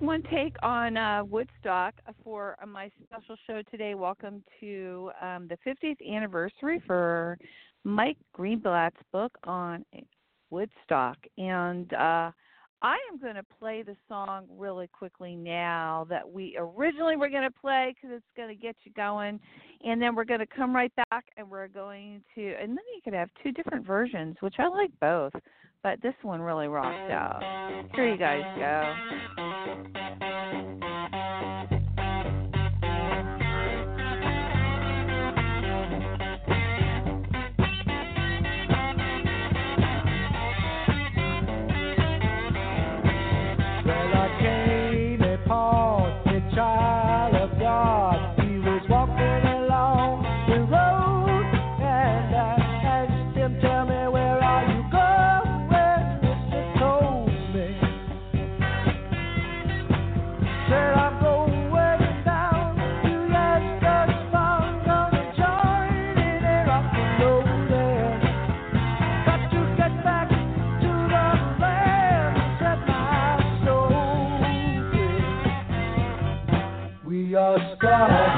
One take on uh, Woodstock for uh, my special show today. Welcome to um, the 50th anniversary for Mike Greenblatt's book on Woodstock. And uh, I am going to play the song really quickly now that we originally were going to play because it's going to get you going. And then we're going to come right back and we're going to, and then you could have two different versions, which I like both. But this one really rocks out. Here you guys go. We are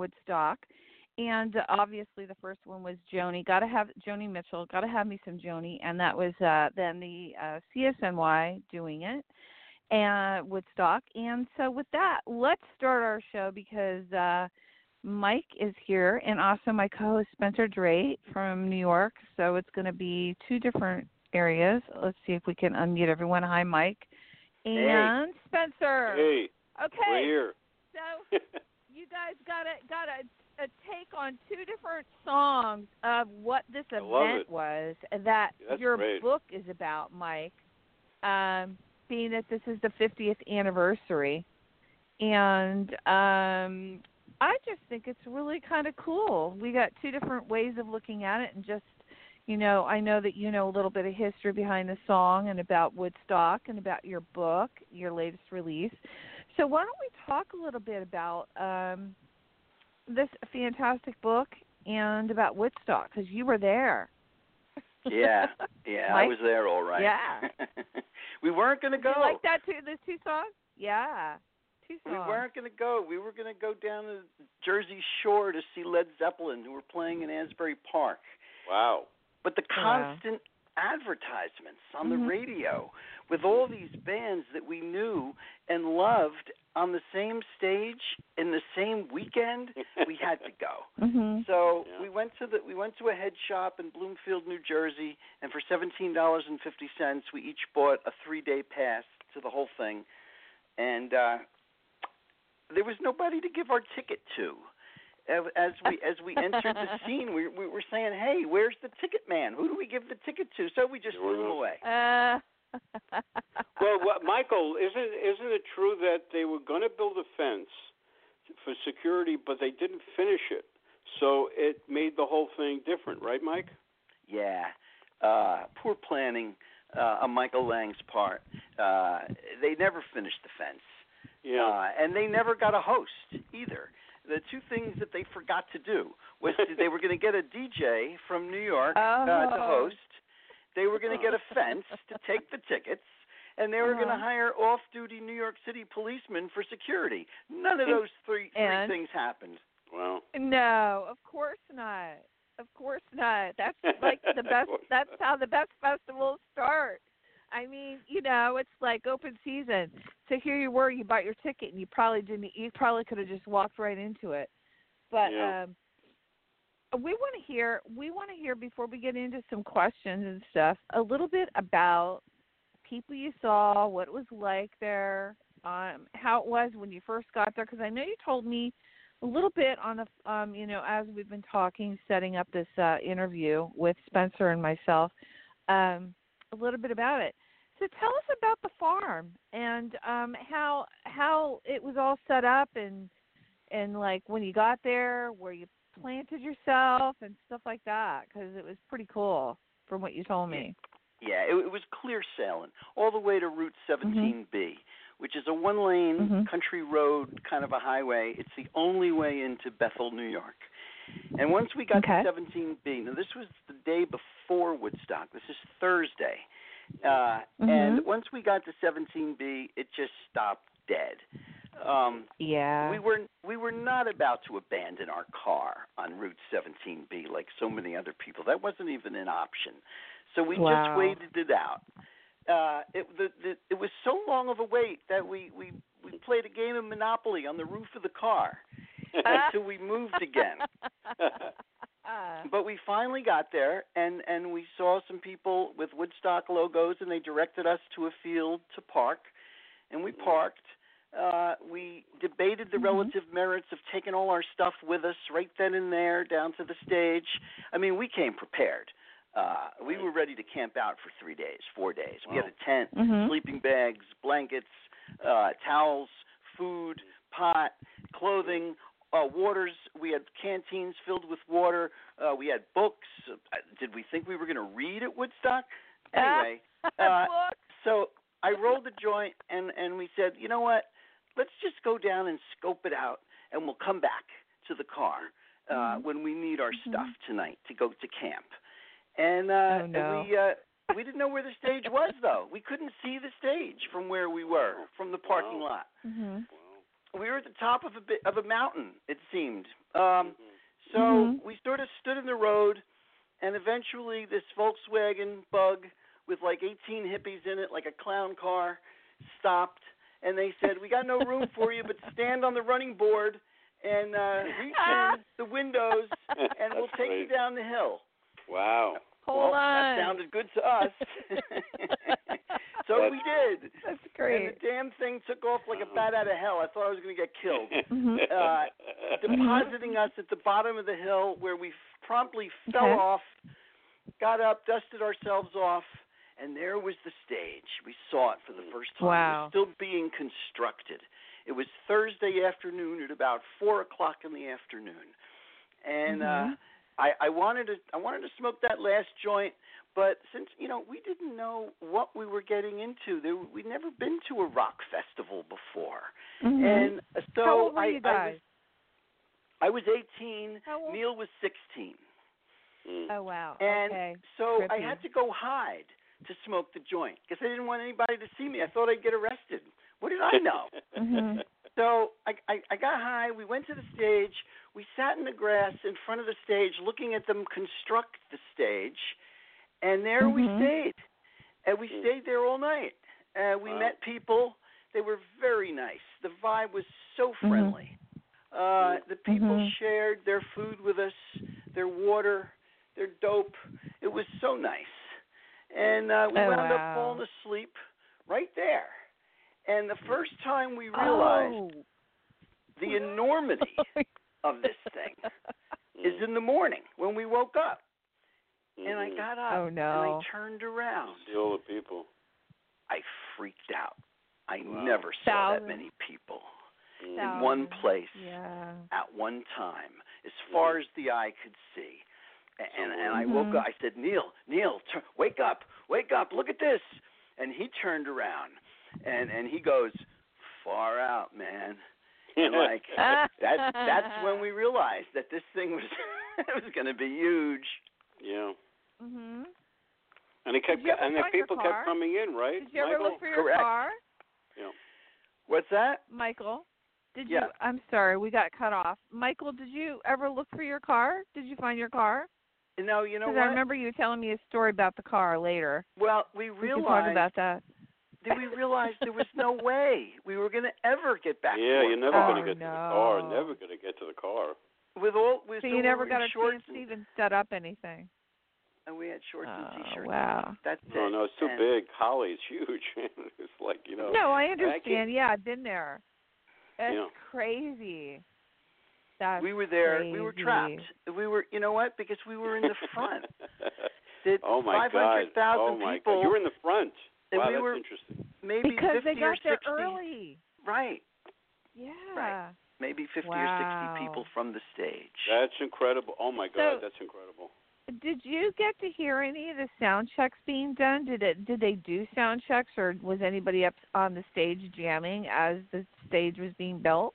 Woodstock. And uh, obviously, the first one was Joni. Got to have Joni Mitchell. Got to have me some Joni. And that was uh, then the uh, CSNY doing it and Woodstock. And so, with that, let's start our show because uh, Mike is here and also my co host Spencer Drake from New York. So, it's going to be two different areas. Let's see if we can unmute everyone. Hi, Mike. And Spencer. Hey, Okay. we're here. So guys got a got a, a take on two different songs of what this event was that That's your great. book is about, Mike. Um, being that this is the 50th anniversary, and um, I just think it's really kind of cool. We got two different ways of looking at it, and just you know, I know that you know a little bit of history behind the song and about Woodstock and about your book, your latest release. So why don't we talk a little bit about um, this fantastic book and about Woodstock because you were there. Yeah, yeah, I was there all right. Yeah. we weren't going to go. you like that too? Those two songs? Yeah, two songs. We weren't going to go. We were going to go down to Jersey Shore to see Led Zeppelin, who were playing in Asbury Park. Wow. But the Wow. constant advertisements on Mhm. the radio with all these bands that we knew and loved on the same stage in the same weekend, we had to go. Mhm. So Yeah. we went to the we went to a head shop in Bloomfield, New Jersey, and for seventeen dollars and fifty cents, we each bought a three day pass to the whole thing, and uh, there was nobody to give our ticket to. As- As we as we entered the scene, we we were saying, "Hey, where's the ticket man? Who do we give the ticket to?" So we just threw him away. Uh, Well, what, Michael, isn't isn't it true that they were going to build a fence for security, but they didn't finish it, so it made the whole thing different, right, Mike? Yeah, uh, poor planning uh, on Michael Lang's part. Uh, they never finished the fence. Yeah. Uh, and they never got a host either. The two things that they forgot to do was they were going to get a DJ from New York uh, to Oh. host. They were going to get a fence to take the tickets, and they were going to Uh-huh. hire off-duty New York City policemen for security. None of those three, three things happened. well. no, of course not. Of course not. That's like the best. That's how the best festivals start. I mean, you know, it's like open season. So here you were, you bought your ticket, and you probably didn't. You probably could have just walked right into it. But Yeah. um we want to hear. We want to hear before we get into some questions and stuff. A little bit about people you saw, what it was like there, um, how it was when you first got there. Because I know you told me a little bit on the, um, you know, as we've been talking, setting up this uh, interview with Spencer and myself, um, a little bit about it. So tell us about the farm and um, how how it was all set up and and like when you got there, where you planted yourself and stuff like that, because it was pretty cool from what you told me. Yeah, it, it was clear sailing all the way to Route 17B, which is a one-lane Mhm. country road, kind of a highway. It's the only way into Bethel, New York. And once we got Okay. to 17B, now this was the day before Woodstock. This is Thursday, uh, and Mhm. once we got to 17B, it just stopped dead. Um, Yeah. we were we were not about to abandon our car on Route 17B like so many other people. That wasn't even an option. So we Wow. just waited it out. Uh, it the, the it was so long of a wait that we we we played a game of Monopoly on the roof of the car until we moved again. But we finally got there, and and we saw some people with Woodstock logos, and they directed us to a field to park, and we parked. Uh, we debated the Mhm. relative merits of taking all our stuff with us right then and there down to the stage. I mean, we came prepared. Uh, we were ready to camp out for three days, four days. We had a tent, Mhm. sleeping bags, blankets, uh, towels, food, pot, clothing, uh, waters. We had canteens filled with water. Uh, we had books. Uh, did we think we were going to read at Woodstock? Anyway, uh, so I rolled the joint and and we said, you know what? Let's just go down and scope it out, and we'll come back to the car uh, Mhm. when we need our Mhm. stuff tonight to go to camp. And uh, Oh, no. we uh, we didn't know where the stage was though. We couldn't see the stage from where we were from the parking lot. Mhm. We were at the top of a bit of a mountain. It seemed. Um, so Mhm. we sort of stood in the road, and eventually this Volkswagen Bug with like 18 hippies in it, like a clown car, stopped, and they said, "We got no room for you, but stand on the running board and uh, reach in the windows, and we'll That's take you down the hill." Wow. Hold well, on. that sounded good to us. so That's- we did. That's great. And the damn thing took off like a bat out of hell. I thought I was going to get killed. Mhm. Uh, depositing us at the bottom of the hill where we promptly fell Okay. off, got up, dusted ourselves off, and there was the stage. We saw it for the first time. It was still being constructed. It was Thursday afternoon at about four o'clock in the afternoon, and Mhm. uh, I, I wanted to I wanted to smoke that last joint, but since you know we didn't know what we were getting into, there, we'd never been to a rock festival before, Mhm. and uh, so How old were I, you I was I was 18. How old? Neil was 16. Mm. Oh wow. And okay. so I had to go hide to smoke the joint because I didn't want anybody to see me. I thought I'd get arrested. What did I know? Mhm. so I, I, I got high. We went to the stage. We sat in the grass in front of the stage looking at them construct the stage. And there we Mhm. stayed. And we stayed there all night. Uh, we Wow. met people. They were very nice. The vibe was so Mhm. friendly. Uh, the people Mhm. shared their food with us, their water, their dope. It was so nice. And uh, we Oh, wound wow. up falling asleep right there. And the first time we realized Oh. the enormity of this thing is in the morning when we woke up. And I Mhm. got up Oh, and. I turned around. See all the people. I freaked out. I Wow. never saw Thousands. that many people Mm. in one place Yeah. at one time, as far as the eye could see. A- And and I woke up. I said, Neil, Neil, tur wake up, wake up, look at this. And he turned around, and and he goes, far out, man. And like that's that's when we realized that this thing was it was going to be huge. Yeah. Mhm. And it kept Did you ever and the people kept coming in, right? Did you ever Michael? look for your Correct. car, Yeah. What's that? Michael? Did Yeah. you? I'm sorry, we got cut off. Michael, did you ever look for your car? Did you find your car? No, you know Because what? I remember you telling me a story about the car later. well, we We can talk realized about that. that we realize there was no way we were going to ever get back. Yeah, to you're never gonna oh, get to the car. Never gonna get to the car. with all with So you never we were got in a chance to even set up anything. and we had shorts and Oh, t-shirts. wow. That's No, it. no, it's too And- big. Holly's it's huge. it's like you know. No, I can't- understand. Yeah, I've been there. That's Yeah. crazy. That's we were there. We were trapped. We were, you know what? Because we were in the front. The oh my God! 500,000 Oh my people. God! You were in the front. And wow, we that's were- interesting. Maybe Because 50 they got or there early. Right. Yeah. Right. Maybe 50 Wow. or 60 people from the stage. That's incredible. Oh my God, So- that's incredible. Did you get to hear any of the sound checks being done? Did it did they do sound checks or was anybody up on the stage jamming as the stage was being built?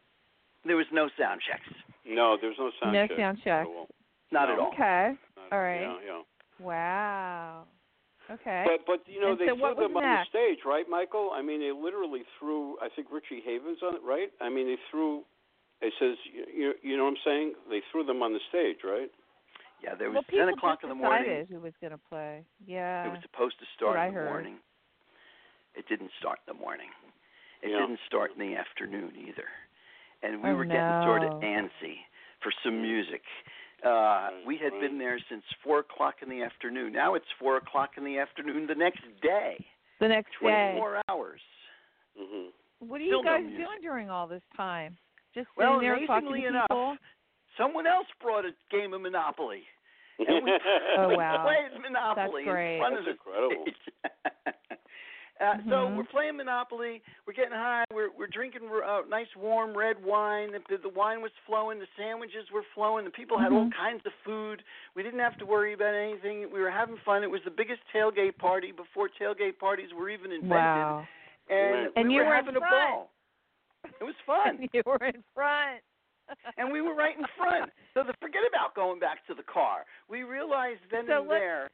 there was no sound checks. No, there's no sound No check. sound check. at. Not No. at all. Okay. Not- All right. Yeah, yeah. Wow. Okay. But but you know And they so threw what was them on next? the stage, right, Michael? I mean they literally threw. I think Richie Havens on it, right? I mean they threw. It says you you, you know what I'm saying? They threw them on the stage, right? Yeah, there was well, 10 o'clock in the morning. decided who was going to play. Yeah. It was supposed to start what I in the heard. morning. It didn't start in the morning. It Yeah. didn't start in the afternoon either. And we Oh, were getting sort of no. antsy for some music. Uh, we had been there since four o'clock in the afternoon. Now it's four o'clock in the afternoon the next day. the next day. Twenty-four hours. Mhm. What are you Still guys music. doing during all this time? Just sitting Well, there talking amazingly to enough, people? someone else brought a game of Monopoly. And we, Oh, we wow. played Monopoly That's great. in front That's of incredible. stage. uh, So Mhm. we're playing Monopoly. We're getting high. We're we're drinking uh, nice warm red wine. The, the wine was flowing. The sandwiches were flowing. The people had all Mhm. kinds of food. We didn't have to worry about anything. We were having fun. It was the biggest tailgate party before tailgate parties were even invented. Wow. And, And we you were were having a ball. It was fun. you were in front. and we were right in front. So the, forget about going back to the car. We realized then So and there.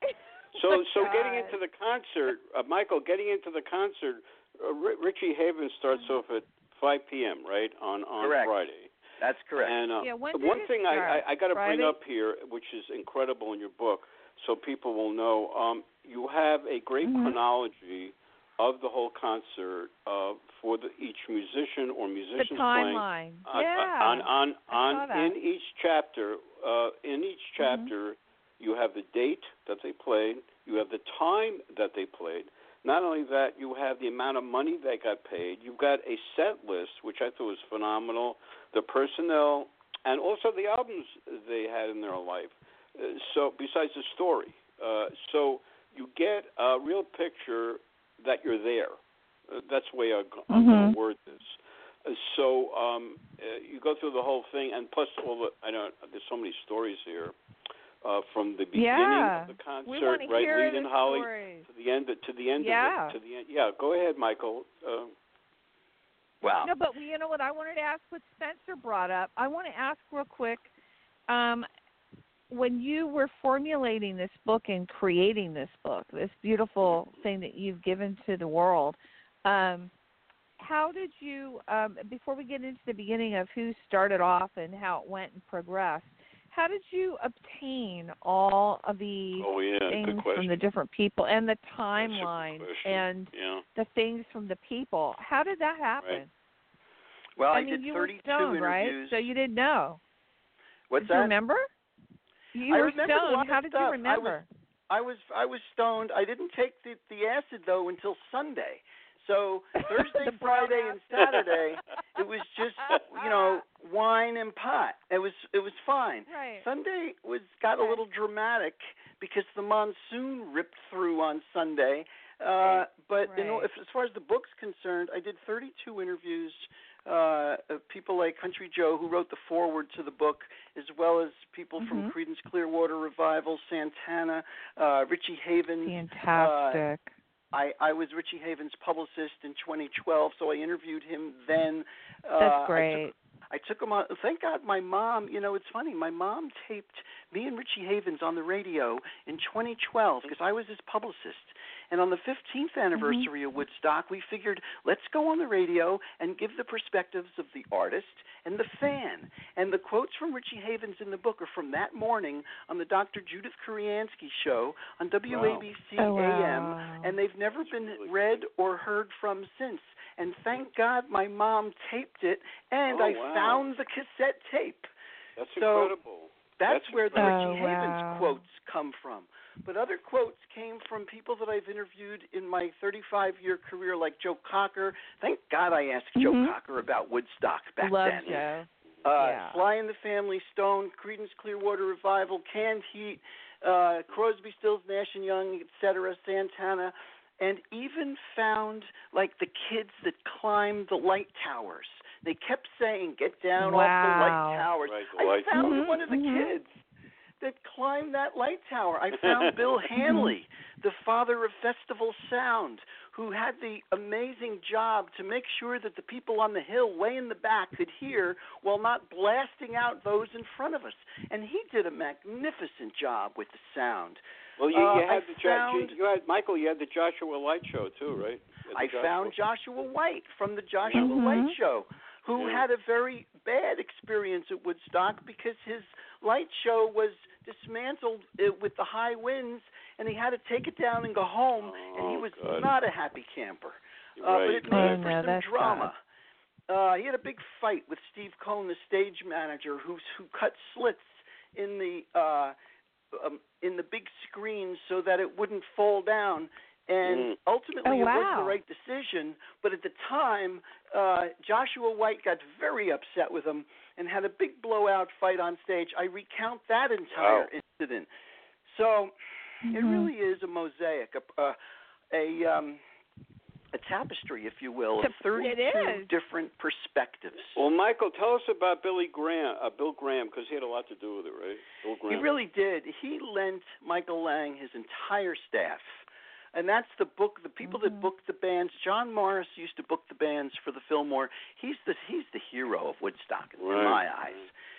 So, so getting into the concert, uh, Michael, getting into the concert, uh, R- Richie Havens starts off at 5 p.m. right on on Correct. Friday. That's correct. And uh, Yeah, when did one it thing start? I, I, I got to bring up here, which is incredible in your book, so people will know, um, you have a great Mhm. chronology of the whole concert uh, for the, each musician or The musicians playing. timeline. on, yeah. on on I saw on that. in each chapter uh in each Mm-hmm. You have the date that they played. You have the time that they played. Not only that you have the amount of money they got paid. You've got a set list which i thought was phenomenal. The personnel and also the albums they had in their life. Uh, so besides the story. Uh so you get a real picture that you're there. Uh, that's the way I, Mm-hmm. I'm going to word this. Uh, so um, uh, you go through the whole thing, and plus all the I know there's so many stories here uh, from the beginning Yeah. of the concert, we want to right, hear leading the Holly stories. to the end to the end Yeah. of it to the end. Yeah, go ahead, Michael. Uh, Wow. No, but you know what I wanted to ask what Spencer brought up. I want to ask real quick, um, when you were formulating this book and creating this book, this beautiful thing that you've given to the world, um, how did you? Um, before we get into the beginning of who started off and how it went and progressed, how did you obtain all of the oh yeah, things from the different people and the That's a good timeline and yeah. the things from the people? How did that happen? Well, I, mean, did you 32 were stoned, interviews. right? So you didn't know. What's Did you that? remember? You I were remembered a stoned. lot of How did stuff. I you remember? I was I was stoned. I didn't take the the acid though until Sunday. So Thursday, Friday, and Saturday, it was just you know wine and pot. It was it was fine. Right. Sunday was got a little dramatic because the monsoon ripped through on Sunday. Uh, but Right. if, as far as the book's concerned, I did 32 interviews. Uh, of people like Country Joe, who wrote the foreword to the book, as well as people from Mhm. Creedence Clearwater Revival, Santana, uh, Richie Havens. Fantastic. I, I was Richie Havens' publicist in 2012, so I interviewed him then. Uh, That's took great. I took him on. Thank God my mom, you know, it's funny. My mom taped me and Richie Havens on the radio in 2012 because I was his publicist. And on the 15th mm-hmm. anniversary of Woodstock, we figured let's go on the radio and give the perspectives of the artist and the fan. And the quotes from Richie Havens in the book are from that morning on the Dr. Judith Kuriansky show on WABC Oh, AM, wow. and they've never been read or heard from since. And thank God my mom taped it, and Oh, I wow. found the cassette tape. That's So, incredible. That's, That's where the incredible. Richie Oh, Havens wow. quotes come from. But other quotes came from people that I've interviewed in my 35 year career, like Joe Cocker. Thank God I asked Joe Mhm. Cocker about Woodstock back Love then. Joe. Uh, Yeah. Sly and the Family Stone, Creedence Clearwater Revival, Canned Heat, uh, Crosby, Stills, Nash and Young, etc., Santana, and even found like the kids that climbed the light towers. They kept saying, "Get down off the light towers." Right, the I found towers. one of the Mhm, mhm. kids that climbed that light tower. I found Bill Hanley, the father of Festival Sound, who had the amazing job to make sure that the people on the hill way in the back could hear while not blasting out those in front of us. And he did a magnificent job with the sound. Well, you, Uh, you had I the Jo- found- you, you had Michael. You had the Joshua White show too, right? I Joshua- found Joshua White from the Joshua Mhm. Light Show, who Yeah. had a very bad experience at Woodstock because his light show was dismantled uh, with the high winds, and he had to take it down and go home, oh, and he Oh, was God. not a happy camper. You're Uh, right. but it Oh, made for no, some that's drama. Uh, he had a big fight with Steve Cohen, the stage manager, who who cut slits in the uh, um, in the big screen so that it wouldn't fall down. And Mm. ultimately, Oh, it was the right decision. But at the time, uh, Joshua White got very upset with him and had a big blowout fight on stage. I recount that entire Wow. incident. So it Mhm. really is a mosaic, a a, a um a tapestry, if you will, of It 32 different perspectives. Well, Michael, tell us about Billy Graham, uh, Bill Graham, because he had a lot to do with it, right? Bill He really did. He lent Michael Lang his entire staff. And that's the book. The people that Mhm. booked the bands. John Morris used to book the bands for the Fillmore. He's the he's the hero of Woodstock in my eyes.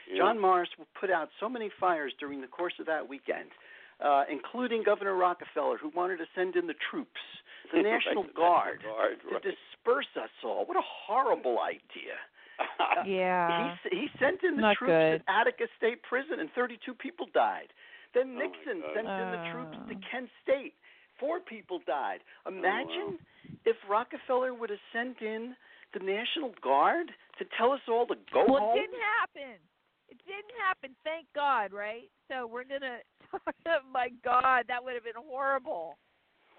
Yeah. John Morris put out so many fires during the course of that weekend, uh, including Governor Rockefeller, who wanted to send in the troops, the Right, National the Guard, National Guard, to disperse us all. What a horrible idea! Yeah. He he sent in the Not troops good. at Attica State Prison, and 32 people died. Then Oh, Nixon God. sent in the troops to Oh. Kent State. Four people died. Oh, Imagine if Rockefeller would have sent in the National Guard to tell us all to go well, home. it didn't happen. It didn't happen. Thank God, right? So we're gonna. my God, that would have been horrible.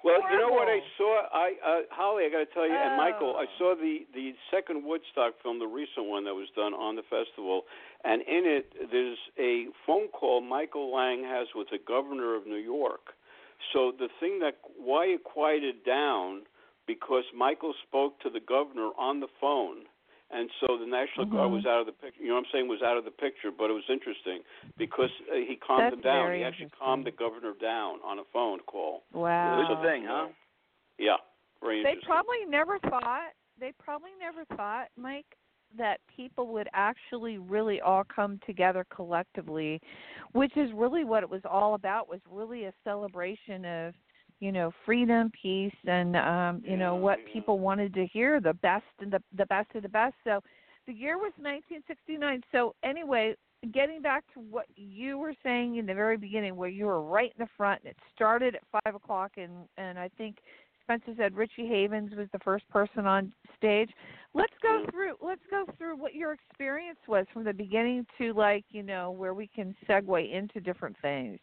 Well, you know what I saw? I uh, Holly, I got to tell you, and Michael, I Oh. saw the the second Woodstock film, the recent one that was done on the festival, and in it there's a phone call Michael Lang has with the governor of New York. So the thing that why it quieted down because Michael spoke to the governor on the phone, and so the National Guard Mhm. was out of the picture. You know what I'm saying? Was out of the picture, but it was interesting because uh, he calmed That's them down. He actually calmed the governor down on a phone call. Wow. Good thing, huh? Yeah, very They probably never thought. They probably never thought, Mike, that people would actually really all come together collectively, which is really what it was all about. Was really a celebration of, you know, freedom, peace, and um, you know what people wanted to hear the best and the the best of the best. So, the year was 1969. So anyway, getting back to what you were saying in the very beginning, where you were right in the front, and it started at five o'clock, and and I think Spencer said Richie Havens was the first person on stage. Let's go Mhm. through. Let's go through what your experience was from the beginning to like you know where we can segue into different things.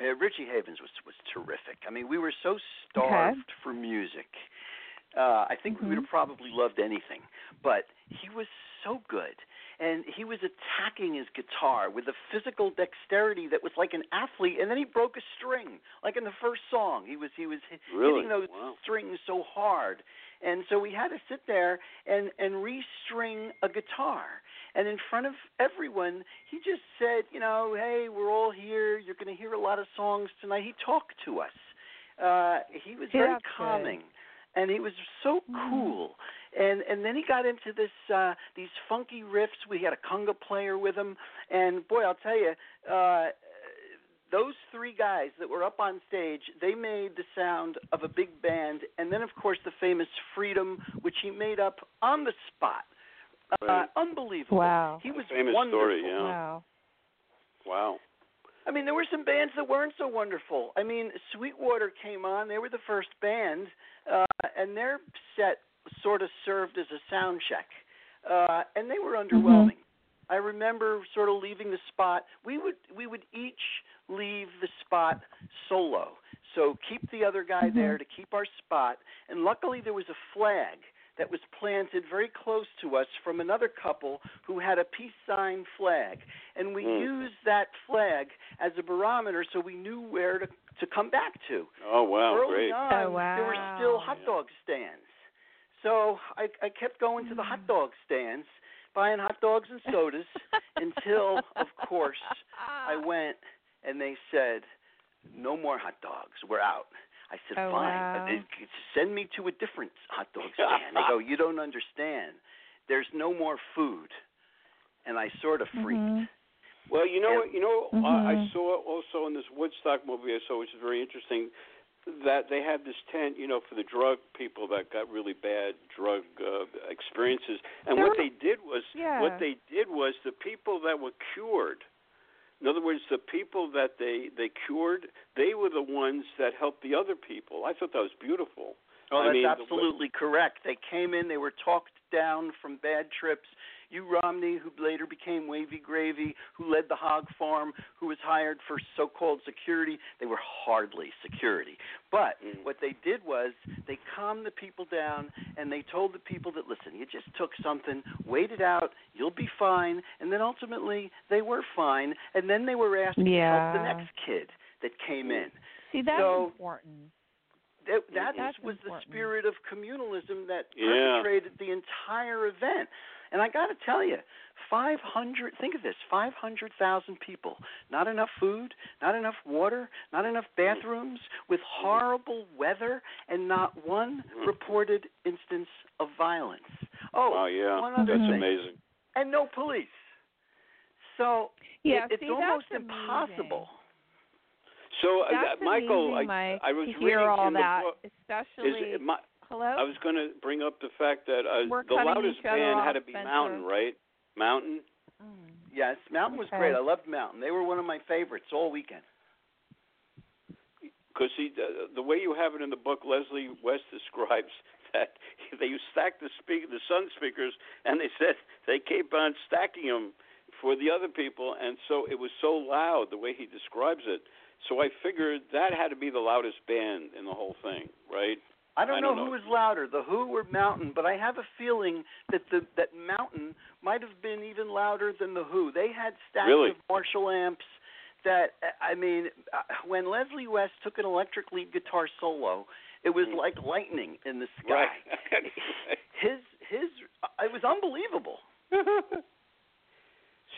Uh, Richie Havens was was terrific. I mean, we were so starved for music. Uh, I think we would Mhm. have probably loved anything, but he was so good, and he was attacking his guitar with a physical dexterity that was like an athlete. And then he broke a string, like in the first song. He was he was hit- Really? hitting those Wow. strings so hard, and so we had to sit there and and restring a guitar. And in front of everyone, he just said, you know, hey, we're all here. You're going to hear a lot of songs tonight. He talked to us. Uh, he was very That's good. calming, and he was so Mm. cool. And and then he got into this uh, these funky riffs. We had a conga player with him, and boy, I'll tell you. Uh, those three guys that were up on stage, they made the sound of a big band, and then of course the famous "Freedom," which he made up on the spot. Uh, unbelievable. Wow. He was Famous wonderful. story, yeah. Wow. Wow. I mean, there were some bands that weren't so wonderful. I mean, Sweetwater came on; they were the first band, uh, and their set sort of served as a sound check, uh, and they were underwhelming. I remember sort of leaving the spot. We would we would each leave the spot solo, so keep the other guy Mhm. there to keep our spot. And luckily, there was a flag that was planted very close to us from another couple who had a peace sign flag, and we Mm. used that flag as a barometer so we knew where to to come back to. Oh wow, Early great. on, Oh, there were still wow. hot dog stands. So I, I kept going to the hot dog stands, buying hot dogs and sodas, until, of course, I went and they said, "No more hot dogs. We're out." I said, Oh, "Fine. wow. They- Send me to a different hot dog stand." they go, "You don't understand. There's no more food." And I sort of freaked. Mhm. Well, you know Yeah. what? You know, I, I saw also in this Woodstock movie I saw, which is very interesting, that they had this tent, you know, for the drug people that got really bad drug uh, experiences. And There what were- they did was, Yeah. what they did was, the people that were cured. In other words, the people that they they cured, they were the ones that helped the other people. I thought that was beautiful. Oh, I that's mean, the- absolutely correct. They came in, they were talked down from bad trips. Hugh Romney, who later became Wavy Gravy, who led the hog farm, who was hired for so-called security, they were hardly security. But what they did was they calmed the people down and they told the people that listen, you just took something, wait it out, you'll be fine, and then ultimately they were fine, and then they were asked to help the next kid that came in. See, that's So- important. That, that That's was the spirit of communalism that Yeah. perpetrated the entire event. And I got to tell you, 500, think of this 500,000 people, not enough food, not enough water, not enough bathrooms, with horrible weather, and not one Mhm. reported instance of violence. Oh, wow, yeah, one other that's thing. amazing. and no police. So Yeah, it, it's see, almost that's impossible. So, uh, Michael, amazing, I, Mike, I was to reading hear all in the that, book. Is especially. it, my, hello. I was going to bring up the fact that uh, the loudest band had to be Spencer. Mountain, right? Mountain. Mm. Yes, Mountain was Okay. great. I loved Mountain. They were one of my favorites all weekend. Because the, the way you have it in the book, Leslie West describes that they stacked the speak the Sun speakers, and they said they keep on stacking them for the other people, and so it was so loud the way he describes it. So I figured that had to be the loudest band in the whole thing, right? I don't, I know, don't who know. was louder, the Who or Mountain, but I have a feeling that the that Mountain might have been even louder than the Who. They had stacks Really? of Marshall amps. that I mean, uh, when Leslie West took an electric lead guitar solo, it was like lightning in the sky. Right. His his it was unbelievable.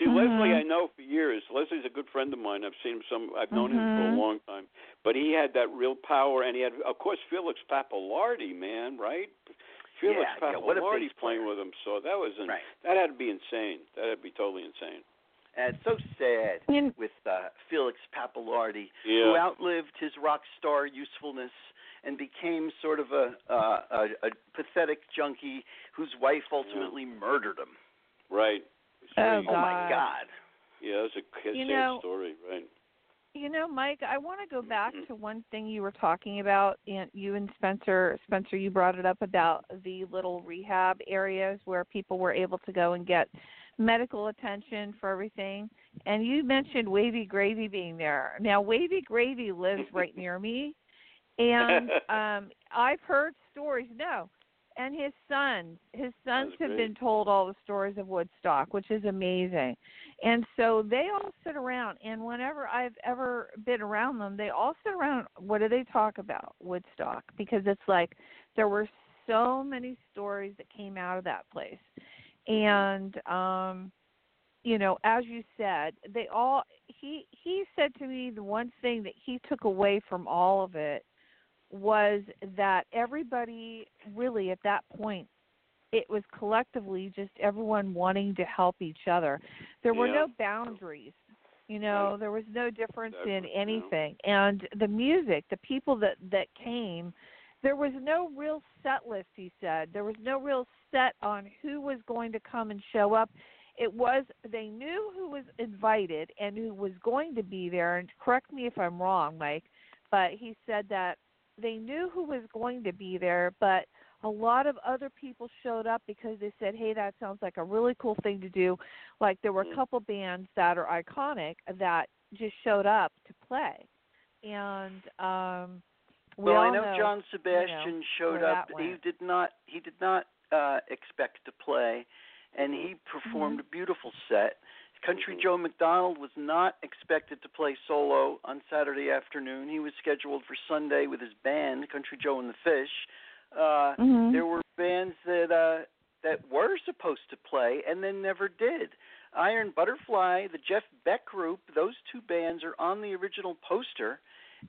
See, Mhm. Leslie, I know for years. Leslie's a good friend of mine. I've seen him some. I've known him for a Mhm. long time. But he had that real power, and he had, of course, Felix Pappalardi, man, right? Felix Yeah, yeah, what a Pappalardi bass playing player. with him. So that was an, Right. that had to be insane. That had to be totally insane. And it's so sad with uh, Felix Pappalardi, Yeah. who outlived his rock star usefulness and became sort of a uh, a, a pathetic junkie whose wife ultimately murdered him. Right. Oh, Oh my God. God! Yeah, that's a sad You know- story, right? You know, Mike, I want to go back to one thing you were talking about, and you and Spencer. Spencer, you brought it up about the little rehab areas where people were able to go and get medical attention for everything. And you mentioned Wavy Gravy being there. Now, Wavy Gravy lives right near me, and um I've heard stories. No, and his sons, his sons have been told all the stories of Woodstock, which is amazing. And so they all sit around, and whenever I've ever been around them, they all sit around. What do they talk about? Woodstock, because it's like there were so many stories that came out of that place, and um, you know, as you said, they all. He he said to me the one thing that he took away from all of it was that everybody really at that point it was collectively just everyone wanting to help each other. There were Yeah. no boundaries. You know, there was no difference in anything. And the music, the people that that came, there was no real set list, he said. There was no real set on who was going to come and show up. It was they knew who was invited and who was going to be there and correct me if I'm wrong, Mike, but he said that they knew who was going to be there, but a lot of other people showed up because they said, "Hey, that sounds like a really cool thing to do." Like there were a Mm. couple bands that are iconic that just showed up to play, and um, we well, all I know, John Sebastian showed up. He did not. He did not uh, expect to play, and he performed Mm-hmm. a beautiful set. Country. Joe McDonald was not expected to play solo on Saturday afternoon. He was scheduled for Sunday with his band, Country Joe and the Fish. Uh, Mhm. There were bands that uh, that were supposed to play and then never did. Iron Butterfly, the Jeff Beck group, those two bands are on the original poster,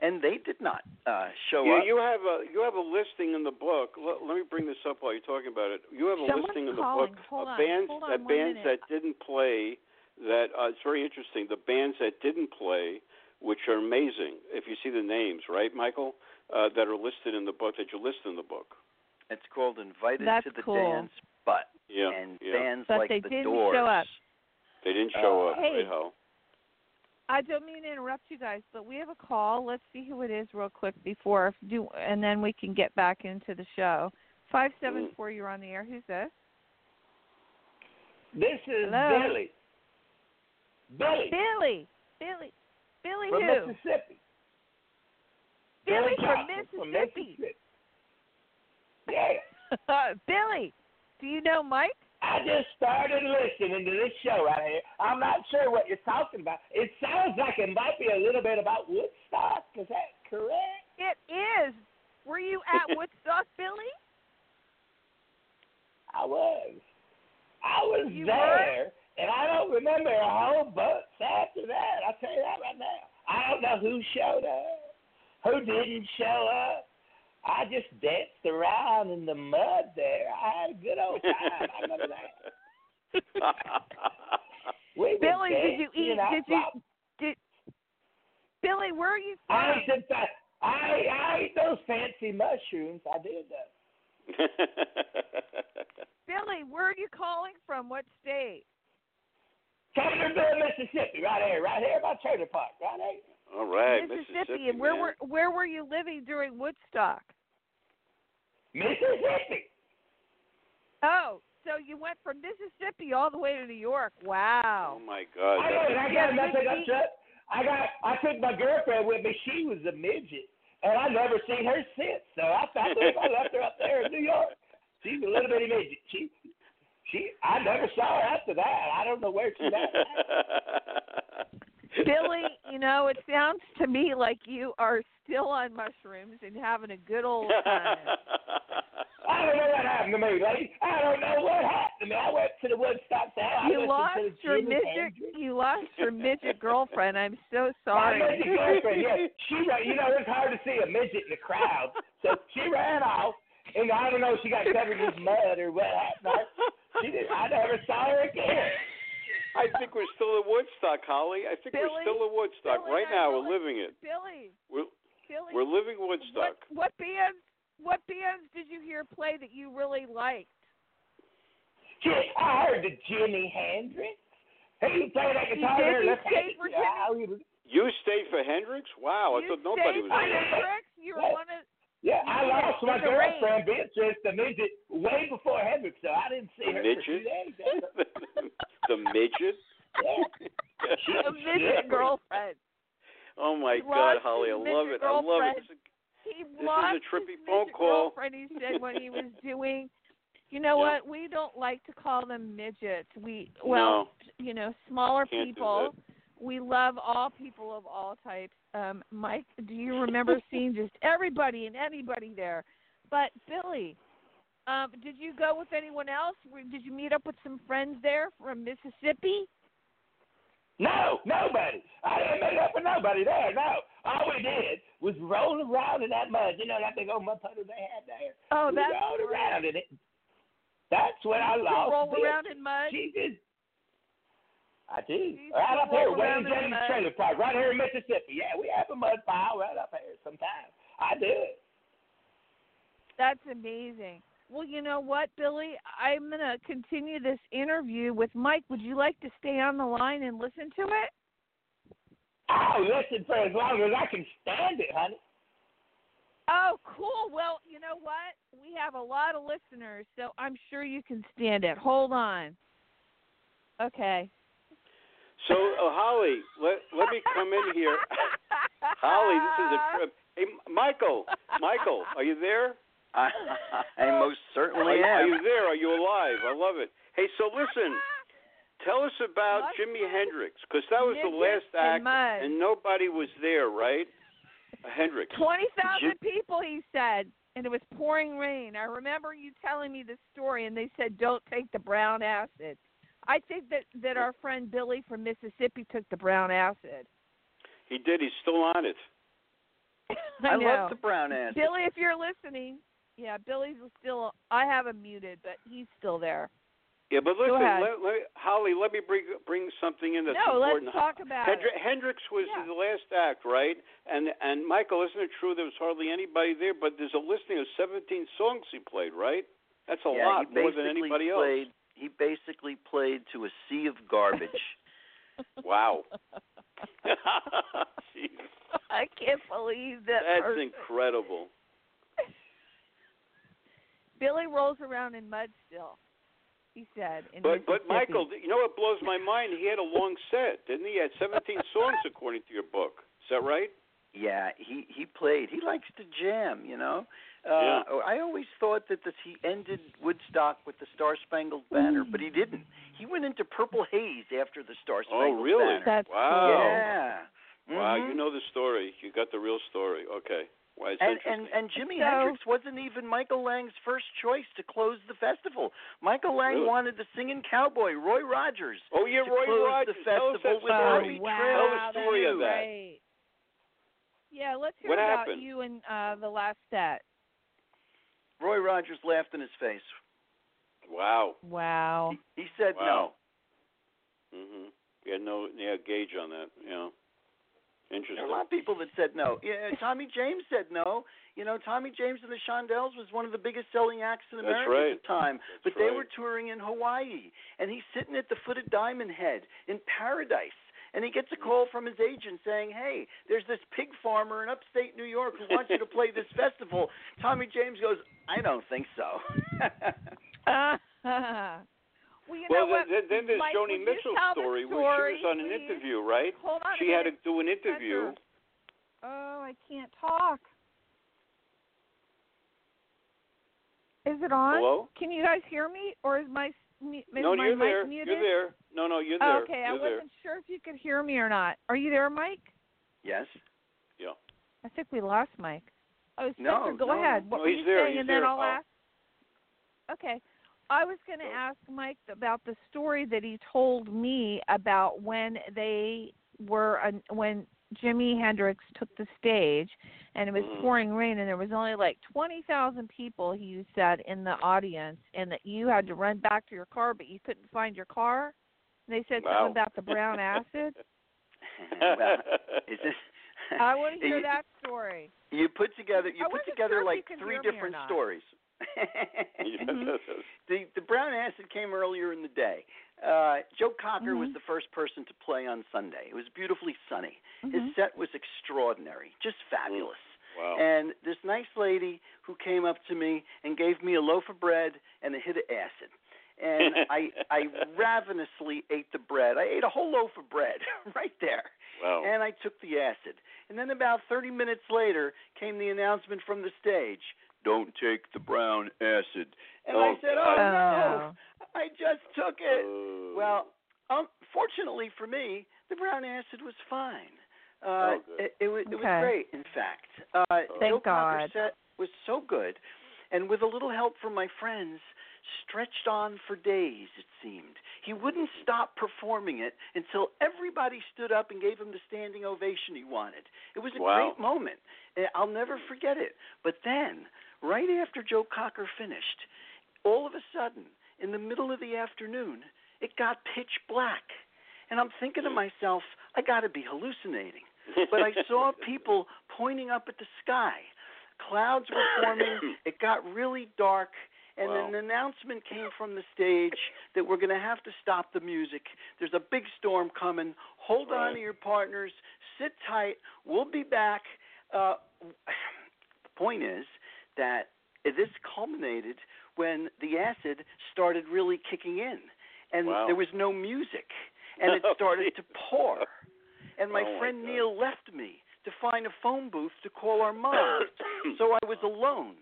and they did not uh, show You, up. you have a you have a listing in the book. Let, let me bring this up while you're talking about it. You have a Someone's listing in the calling. book Hold of on. bands on that bands minute. that didn't play. That uh, it's very interesting. The bands that didn't play, which are amazing. If you see the names, right, Michael, uh, that are listed in the book that you list in the book. It's called Invited That's to the cool. Dance, but Yeah, and yeah. bands But like they the didn't Doors. show up. They didn't show Uh, up. hey. Right, Hal? I don't mean to interrupt you guys, but we have a call. Let's see who it is real quick before do, and then we can get back into the show. Five seven four, you're on the air. Who's this? This is Hello? Billy. Billy Billy. Billy. Billy from who? Mississippi. Billy from Johnson Mississippi. Mississippi. Yeah. Billy, do you know Mike? I just started listening to this show right here. I'm not sure what you're talking about. It sounds like it might be a little bit about Woodstock. Is that correct? It is. Were you at Woodstock, Billy? I was. I was You there, and I don't remember a whole bunch after that. I'll tell you that right now. I don't know who showed up, who didn't show up. I just danced around in the mud there. I had a good old time. I remember that. We were Billy, did you eat? Did you? loud. Did Billy? Where are you from? I ate, the, I, I ate those fancy mushrooms. I did that. Billy, where are you calling from? What state? Taylorville, Mississippi, right here, right here by Trailer Park, right here. All right, Mississippi. And where man. were where were you living during Woodstock? Mississippi. Oh, so you went from Mississippi all the way to New York. Wow. Oh my God. I, that's- did. I got nothing Mickey. up to. I got. I took my girlfriend with me. She was a midget, and I never seen her since. So I, I believe I left her up there in New York. She's a little bitty midget. She, she. I never saw her after that. I don't know where she's at. Billy, you know, it sounds to me like you are still on mushrooms and having a good old time. I don't know what happened to me, lady. I don't know what happened to me. I went to the Woodstock Town. I You listened lost to the your midget. You lost your midget girlfriend. I'm so sorry. My sorry. midget girlfriend, yeah. She you know, it's hard to see a midget in the crowd. So she ran off, and I don't know if she got covered in mud or what happened. She did, I never saw her again. I think we're still at Woodstock, Holly. I think we're still at Woodstock Billy, right I now. know We're living it. Billy, We're Billy, we're living Woodstock. what what bands what bands did you hear play that you really liked? Shit, I heard the Jimi Hendrix. He play that guitar did? there. You Let's stayed for yeah, he was- You stayed for Hendrix? Wow, I thought nobody was for I there. did. Hendrix? You were one of Yeah, I did, lost my in the rain. girlfriend, Beatrice, the midget, way before Hendrix, so I didn't see The her midget? for two days. the midget? Yeah. a midget girlfriend. Oh my He God, Holly, I love midget it. I love girlfriend. it. He is a trippy his phone call. girlfriend. He said when he was doing. You know Yeah. what? We don't like to call them midgets. We well, you know, smaller Can't do people. We love all people of all types. Um, Mike, do you remember seeing just everybody and anybody there? But Billy, um, did you go with anyone else? Were- Did you meet up with some friends there from Mississippi? No, nobody. I didn't meet up with nobody there. No, all we did was roll around in that mud. You know that big old mud puddle they had there. Oh, we that's rolled great. around in it. That's what I You lost. roll around in mud. She did. I do. Right up here, Wayne around in the James? Trailer Park, right here in Mississippi. Yeah, we have a mud pile right up here sometimes. I do it. That's amazing. Well, you know what, Billy? I'm going to continue this interview with Mike. Would you like to stay on the line and listen to it? I'll listen for as long as I can stand it, honey. Oh, cool. Well, you know what? We have a lot of listeners, so I'm sure you can stand it. Hold on. Okay. So, uh, Holly, let let me come in here. Holly, this is a trip. Hey, Michael, Michael, are you there? I, I most certainly are, are you there? Are you alive? I love it. Hey, so listen, tell us about Mud Jimi Pie, Hendrix, because that was the midgets, last act, and and nobody was there, right? Uh, Hendrix. 20,000 people, he said, and it was pouring rain. I remember you telling me the story, and they said, don't take the brown acid. I think that, that our friend Billy from Mississippi took the brown acid. He did. He's still on it. I, I love the brown acid. Billy, if you're listening, yeah, Billy's still. I have him muted, but he's still there. Yeah, but listen, let, let, Holly, let me bring bring something in that's no, important. let's talk about Hendri- it. Hendrix was Yeah. the last act, right? And and Michael, isn't it true there was hardly anybody there? But there's a listing of 17 songs he played, right? That's a yeah, lot more than basically anybody played, else. He basically played to a sea of garbage. Wow. I can't believe that. that's person. incredible. Billy rolls around in mud still. He said. In But but Michael, you know what blows my mind? He had a long set, didn't he? He had 17 songs according to your book. Is that right? yeah, he he played. He likes to jam, you know. Uh, Yeah. I always thought that this, he ended Woodstock with the Star Spangled Banner, but he didn't. He went into Purple Haze after the Star Spangled Banner. Oh, Spangled really? Banner. That's Wow. Yeah. Wow, Mhm. you know the story. You got the real story. Okay. Why it's and, interesting. and and Jimi So- Hendrix wasn't even Michael Lang's first choice to close the festival. Michael Lang Really? wanted the singing cowboy Roy Rogers. oh yeah, to Roy close Rogers. the Tell us festival that with Oh, story. Bobby wow, Tell the story of that. Great. Yeah, let's hear What about happened? you and uh, the last set. Roy Rogers laughed in his face. Wow. Wow. He, he said Wow. Mhm. You had no yeah gauge on that. Yeah. Interesting. There Interesting. are a lot of people that said no. Yeah, Tommy James said no. You know, Tommy James and the Shondells was one of the biggest selling acts in America right. at the time. That's but they were touring in Hawaii, and he's sitting at the foot of Diamond Head in paradise. And he gets a call from his agent saying, "Hey, there's this pig farmer in upstate New York who wants you to play this festival." Tommy James goes, "I don't think so." Uh, well, you well, know what? then, then there's Mike, Joni Mitchell's tell the story, where she was on an please? interview, right? Hold on. She had to do an interview. Oh, I can't talk. Is it on? Hello? Can you guys hear me, or is my is no, my you're mic there. muted? You're there. No, no, you're Oh, there. okay, I You're there. wasn't sure if you could hear me or not. Are you there, Mike? yes. Yeah. I think we lost Mike. Oh, No, go no, ahead. What no, were you there, saying? he's and then. I'll Oh. ask. Okay. I was going to ask Mike about the story that he told me about when they were uh, when Jimi Hendrix took the stage and it was Mhm. pouring rain and there was only like 20,000 people he said in the audience and that you had to run back to your car but you couldn't find your car. And they said Wow. something about the brown acid. well, is this? I want to hear you, that story. You put together you I put together sure like three hear me or different not. stories. The the brown acid came earlier in the day. Uh, Joe Cocker was Mhm. the first person to play on Sunday. It was beautifully sunny. His Mhm. set was extraordinary, just fabulous. Wow. And this nice lady who came up to me and gave me a loaf of bread and a hit of acid. And I I ravenously ate the bread. I ate a whole loaf of bread right there. wow. And I took the acid. And then about 30 minutes later came the announcement from the stage, "Don't take the brown acid." And I Oh, said, God. "Oh no. Oh. I just took it." Oh. Well, um, fortunately for me, the brown acid was fine. Uh, Oh, good. it, it was it was great. In fact, uh, Thank Joe Cocker's God. set was so good, and with a little help from my friends, stretched on for days. It seemed he wouldn't stop performing it until everybody stood up and gave him the standing ovation he wanted. It was a Wow. great moment. and I'll never forget it. But then, right after Joe Cocker finished, all of a sudden, in the middle of the afternoon, it got pitch black. And I'm thinking to myself, I got to be hallucinating. But I saw people pointing up at the sky. Clouds were forming. It got really dark. And Wow. an announcement came from the stage that we're going to have to stop the music. There's a big storm coming. Hold on to your partners. Sit tight. We'll be back. Uh, the point is that this culminated when the acid started really kicking in, and Wow. there was no music, and it Oh, started to pour. And my Oh, friend God. Neil left me to find a phone booth to call our mom. so I was alone,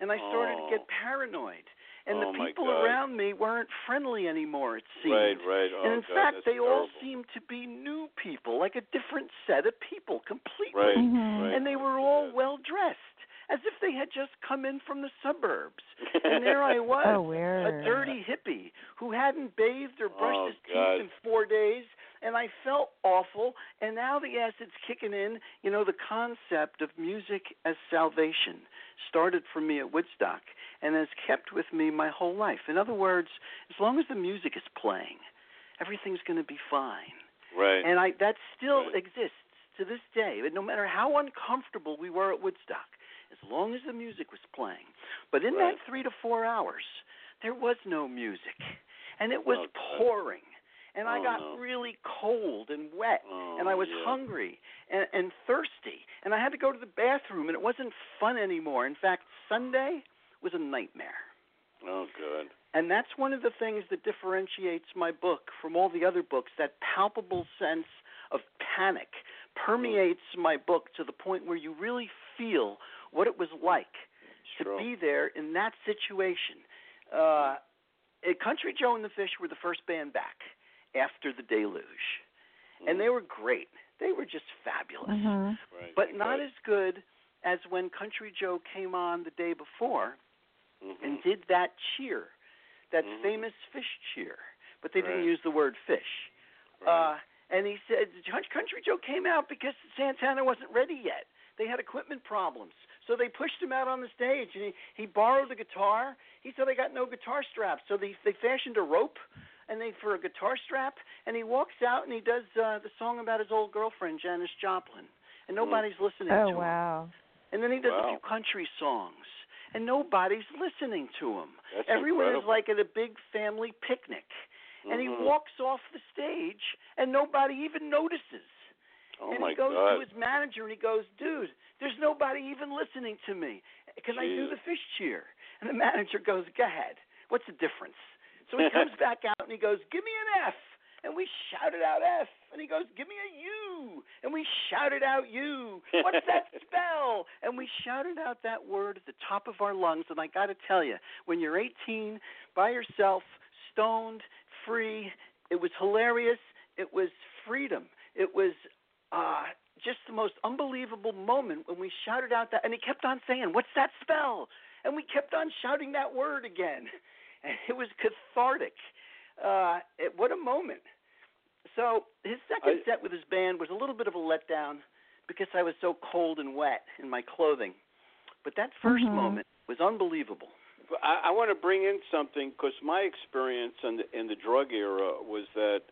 and I started to get Oh. paranoid. And Oh, the people around me weren't friendly anymore. It seemed. Right, right. Oh, and in God, fact, that's they all seemed to be new people, like a different set of people completely. Right, Mhm. right. And they were all well dressed, as if they had just come in from the suburbs. And there I was, Oh, a dirty hippie who hadn't bathed or brushed Oh, his teeth in four days, and I felt awful. And now the acid's kicking in. You know, the concept of music as salvation started for me at Woodstock and has kept with me my whole life. In other words, as long as the music is playing, everything's going to be fine. right. And I that still Right. exists to this day. But no matter how uncomfortable we were at Woodstock, as long as the music was playing. But in Right. that three to four hours, there was no music, and it was Oh, pouring, and I Oh, got no. really cold and wet, oh, and I oh, was yeah. hungry and, and thirsty, and I had to go to the bathroom, and it wasn't fun anymore. In fact, Sunday was a nightmare. Oh, good. And that's one of the things that differentiates my book from all the other books. That palpable sense of panic permeates my book to the point where you really feel what it was like to True. be there in that situation. Uh, uh, Country Joe and the Fish were the first band back after the deluge, and they were great. They were just fabulous Mhm. Right. but not right. as good as when Country Joe came on the day before Mhm. and did that cheer, that Mhm. famous fish cheer. But they didn't use the word fish. Right. Uh, and he said Country Joe came out because Santana wasn't ready yet. They had equipment problems. So they pushed him out on the stage and he, he borrowed the guitar. He said they got no guitar straps. So they they fashioned a rope and they for a guitar strap and he walks out and he does uh, the song about his old girlfriend Janis Joplin. And nobody's listening Oh to him. wow. And then he does a few country songs, and nobody's listening to him. That's Everyone is like at a big family picnic, and he Mhm. walks off the stage, and nobody even notices. Oh and he goes God. to his manager and he goes, "Dude, there's nobody even listening to me. Can I do the fish cheer?" And the manager goes, "Go ahead. What's the difference?" So he comes back out and he goes, "Give me an F." And we shouted out F. And he goes, Give me a U. And we shouted out U. What's that spell? And we shouted out that word at the top of our lungs. And I got to tell you, when you're 18, by yourself, stoned, free, it was hilarious. It was freedom. It was uh, just the most unbelievable moment when we shouted out that, and he kept on saying, "What's that spell?" And we kept on shouting that word again, and it was cathartic. Uh, it, what a moment! So his second I- set with his band was a little bit of a letdown because I was so cold and wet in my clothing. But that 1st Mhm. moment was unbelievable. I, I want to bring in something because my experience in the, in the drug era was that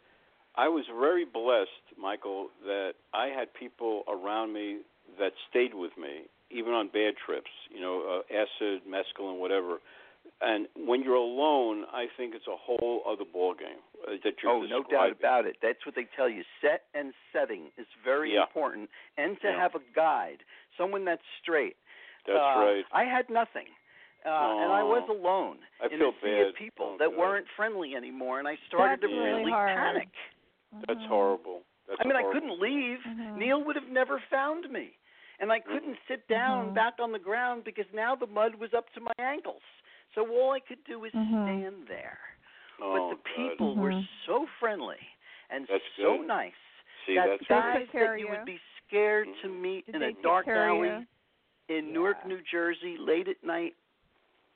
I was very blessed, Michael, that I had people around me that stayed with me, even on bad trips. You know, uh, acid, mescaline, whatever. And when you're alone, I think it's a whole other ballgame uh, that you're Oh, no doubt about it. That's what they tell you. Set and setting is very Yeah. important, and to Yeah. have a guide, someone that's straight. That's Uh, right. I had nothing, uh, and I was alone I in feel a sea bad. of people Oh, that God. weren't friendly anymore, and I started That's to really really panic. That's Mhm. horrible. That's I mean, I couldn't leave. Mhm. Neil would have never found me. And I couldn't sit down Mhm. back on the ground because now the mud was up to my ankles. So all I could do was Mhm. stand there. Oh, but the God. people were Mhm. so friendly and That's so good. nice See, that that's They right. guys that you you. would be scared to Mhm. meet Did in a dark alley you? in Newark, New Jersey, late at night,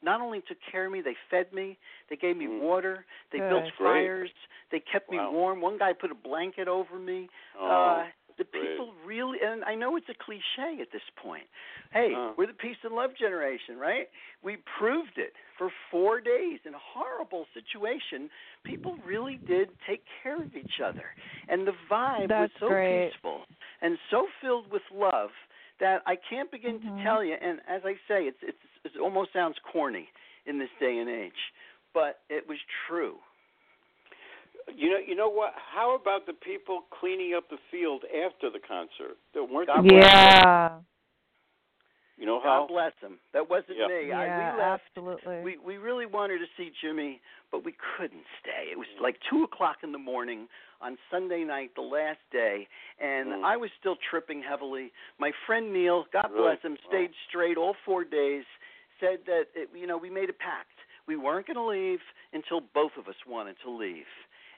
not only took care of me, they fed me, they gave me Mm. water, they Good. built That's great. fires, they kept me Wow. warm. One guy put a blanket over me. Oh, uh, the great. people really, and I know it's a cliche at this point. Hey, Uh. we're the peace and love generation, right? We proved it for four days in a horrible situation. People really did take care of each other, and the vibe That's was so great. peaceful and so filled with love that I can't begin Mhm. to tell you. And as I say, it's, it's it almost sounds corny in this day and age, but it was true. You know, you know what? How about the people cleaning up the field after the concert? There weren't God there- bless Yeah. You know how? God bless him. That wasn't Yeah. me. I, Yeah, we left. absolutely. We we really wanted to see Jimmy, but we couldn't stay. It was like two o'clock in the morning on Sunday night, the last day, and Mm. I was still tripping heavily. My friend Neil, God Really? bless him, Wow. stayed straight all four days. Said that it, you know we made a pact. We weren't going to leave until both of us wanted to leave.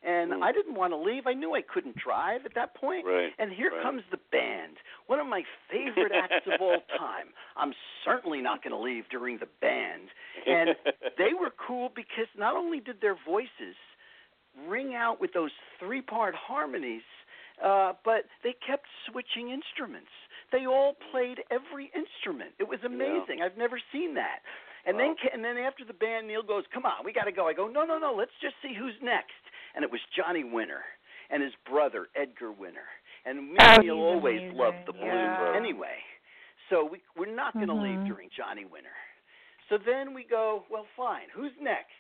And Mm. I didn't want to leave. I knew I couldn't drive at that point. Right. And here right. comes the band, one of my favorite acts of all time. I'm certainly not going to leave during the band. And they were cool because not only did their voices ring out with those three part harmonies, uh, but they kept switching instruments. They all played every instrument. It was amazing. I've never seen that. And then Wow. ca- and then after the band, Neil goes, "Come on, we got to go." I go, "No, no, no. Let's just see who's next." And it was Johnny Winter and his brother Edgar Winter. And me Oh, and Neil always amazing. loved the blues Yeah. anyway. So we we're not going to leave Mhm. during Johnny Winter. So then we go, well, fine. Who's next?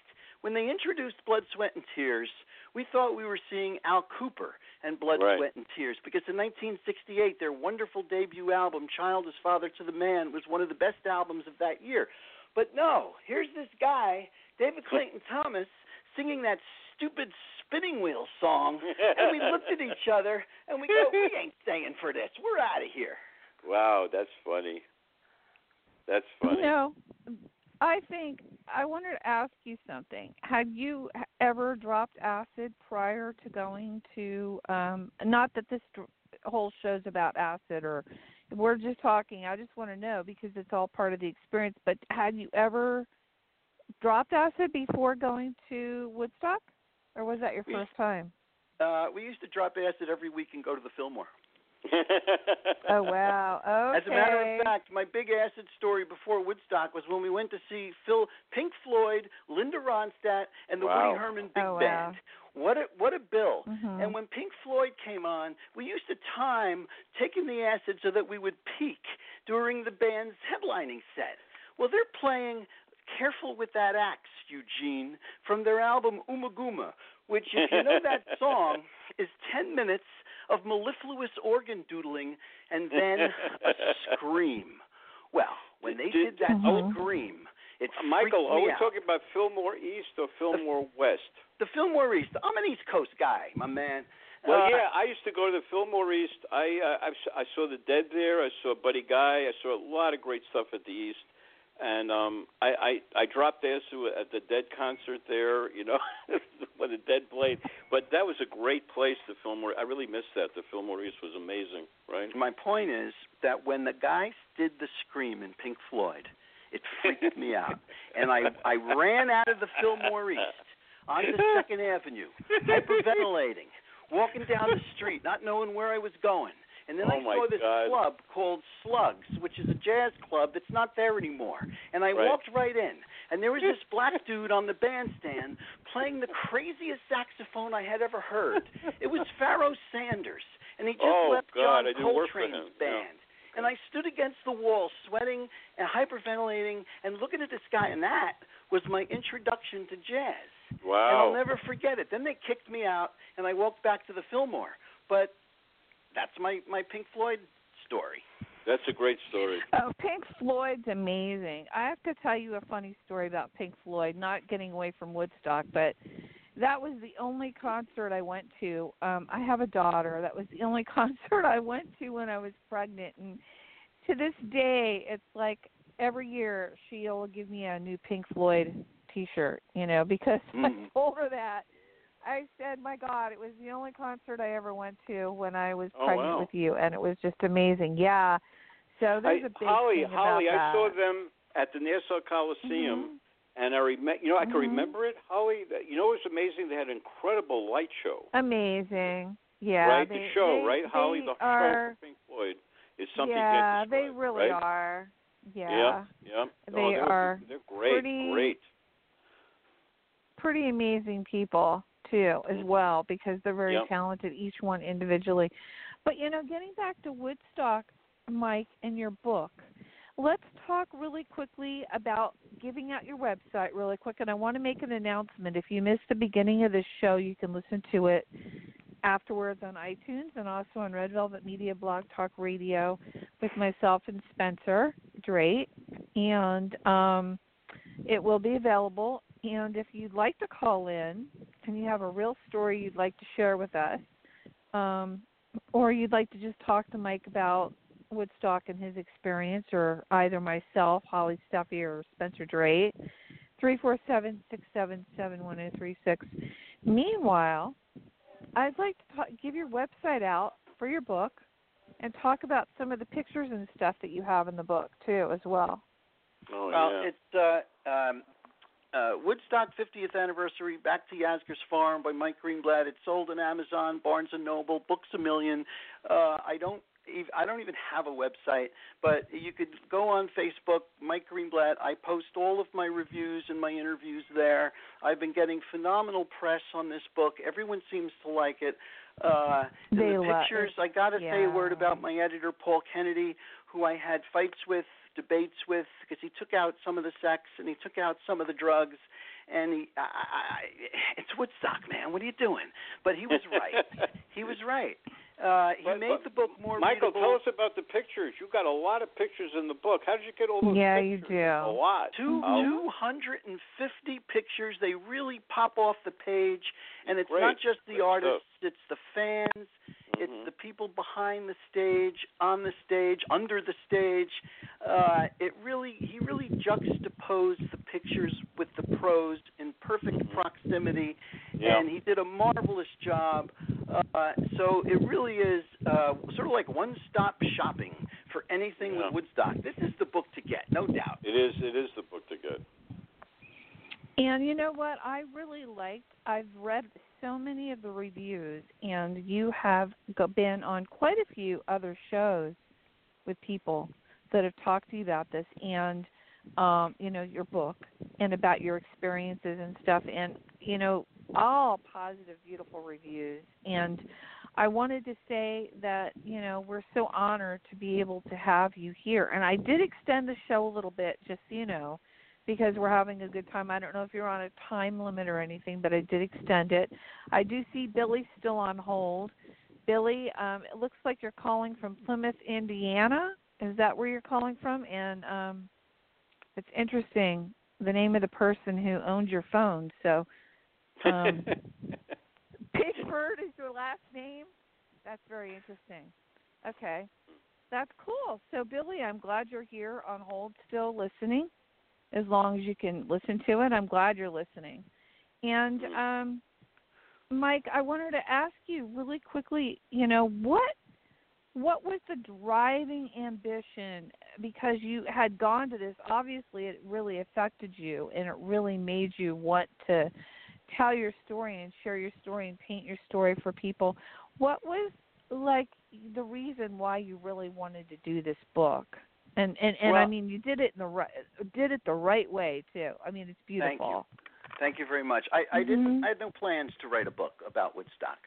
When they introduced Blood, Sweat, and Tears, we thought we were seeing Al Kooper and Blood, Right. Sweat, and Tears because in 1968, their wonderful debut album, Child is Father to the Man, was one of the best albums of that year. But no, here's this guy, David Clayton Thomas, singing that stupid spinning wheel song, and we looked at each other and we go, we ain't staying for this. We're out of here. Wow, that's funny. That's funny. You know, I think I wanted to ask you something. Had you ever dropped acid prior to going to? um Not that this whole show's about acid, or we're just talking. I just want to know because it's all part of the experience. But had you ever dropped acid before going to Woodstock, or was that your We- first time? Uh, we used to drop acid every week and go to the Fillmore. Oh wow! Okay. As a matter of fact, my big acid story before Woodstock was when we went to see Phil, Pink Floyd, Linda Ronstadt, and the Wow. Woody Herman Big Oh, wow. What a what a bill! Mhm. And when Pink Floyd came on, we used to time taking the acid so that we would peak during the band's headlining set. Well, they're playing "Careful with That Axe," Eugene, from their album Ummagumma, which, if you know that song, is ten minutes of mellifluous organ doodling and then a scream. Well, when they did that Mhm. scream, it Michael, are we out. talking about Fillmore East or Fillmore West? the Fillmore East. I'm an East Coast guy, my man. Well, Uh, yeah, I used to go to the Fillmore East. I uh, I, s- I saw the Dead there. I saw Buddy Guy. I saw a lot of great stuff at the East, and um, I, I I dropped acid at the Dead concert there. You know, when the Dead played. But that was a great place. The Fillmore. I really missed that. The Fillmore East was amazing. Right. My point is that when the guys did the scream in Pink Floyd, it freaked me out, and I I ran out of the Fillmore East onto Second Avenue, hyperventilating, walking down the street, not knowing where I was going. And then Oh, I saw this God. club called Slugs, which is a jazz club that's not there anymore. And I Right. walked right in, and there was this black dude on the bandstand playing the craziest saxophone I had ever heard. It was Pharoah Sanders, and he just Oh, left God, John I didn't work for Coltrane's him. Yeah. band. And I stood against the wall, sweating and hyperventilating, and looking at this guy, and that was my introduction to jazz. Wow! And I'll never forget it. Then they kicked me out, and I walked back to the Fillmore. But that's my my Pink Floyd story. That's a great story. Oh, Pink Floyd's amazing. I have to tell you a funny story about Pink Floyd, not getting away from Woodstock, but that was the only concert I went to. Um I have a daughter. That was the only concert I went to when I was pregnant and to this day it's like every year she'll give me a new Pink Floyd t-shirt, you know, because I Mhm. told her that I said, "My God, it was the only concert I ever went to when I was Oh, pregnant wow. with you, and it was just amazing." Yeah. So there's I, a big Holly, thing Holly, about I saw them at the Nassau Coliseum, Mhm. and I remember. You know, I can Mhm. remember it, Holly. That, you know, it was amazing. They had an incredible light show. Amazing. Yeah. right, they, the show, they, right, Holly. The are, show for Pink Floyd is something Yeah, they really right? are. Yeah. Yeah, yeah. They oh, they're, are They're great, pretty- great. Pretty amazing people too, as well, because they're very Yep. talented, each one individually. But you know, getting back to Woodstock, Mike, and your book, let's talk really quickly about giving out your website really quick. And I want to make an announcement. If you missed the beginning of this show, you can listen to it afterwards on iTunes and also on Red Velvet Media Blog Talk Radio with myself and Spencer Drake. And um, it will be available. And if you'd like to call in and you have a real story you'd like to share with us, um, or you'd like to just talk to Mike about Woodstock and his experience, or either myself, Holly Steffi, or Spencer Drake, three four seven six seven seven one zero three six. Meanwhile, I'd like to talk, give your website out for your book and talk about some of the pictures and stuff that you have in the book too, as well. Oh well, yeah. it's uh, um, uh, Woodstock 50th anniversary, Back to Yasgur's Farm by Mike Greenblatt. It's sold on Amazon, Barnes and Noble, Books a Million. Uh, I don't. I don't even have a website, but you could go on Facebook, Mike Greenblatt. I post all of my reviews and my interviews there. I've been getting phenomenal press on this book. Everyone seems to like it. Uh, They the pictures, I got to say a word about my editor, Paul Kennedy, who I had fights with, debates with, because he took out some of the sex and he took out some of the drugs. And he, I, I, I- it's Woodstock, man. What are you doing? But he was right. he was right. Uh, he But- made but the book more Michael, readable. tell us about the pictures. You got a lot of pictures in the book. How did you get all those Yeah, you do. A lot. Two Oh. two hundred and fifty pictures. They really pop off the page, and it's Great. not just the Great artists; it's the fans. It's the people behind the stage, on the stage, under the stage. Uh, it really he really juxtaposed the pictures with the prose in perfect Mhm. proximity, Yeah. and he did a marvelous job. Uh, so it really is uh, sort of like one-stop shopping for anything Yeah. with Woodstock. This is the book to get, no doubt. It is. It is the book to get. And you know what? I really liked. I've read so many of the reviews, and you have been on quite a few other shows with people that have talked to you about this, and um, you know your book and about your experiences and stuff, and you know all positive, beautiful reviews. And I wanted to say that you know we're so honored to be able to have you here, and I did extend the show a little bit, just so you know because we're having a good time. I don't know if you're on a time limit or anything, but I did extend it. I do see Billy still on hold. Billy, um, it looks like you're calling from Plymouth, Indiana. Is that where you're calling from? And um, it's interesting the name of the person who owned your phone. So, um, Pitchford is your last name. That's very interesting. Okay, that's cool. So, Billy, I'm glad you're here on hold, still listening as long as you can listen to it. I'm glad you're listening. And Mm-hmm. um Mike, I wanted to ask you really quickly, you know, what what was the driving ambition because you had gone to this obviously it really affected you and it really made you want to tell your story and share your story and paint your story for people what was like the reason why you really wanted to do this book and and and i mean you did it in the right did it the right way too i mean it's beautiful. Thank you. Thank you very much. I, I didn't. Mhm. I had no plans to write a book about Woodstock.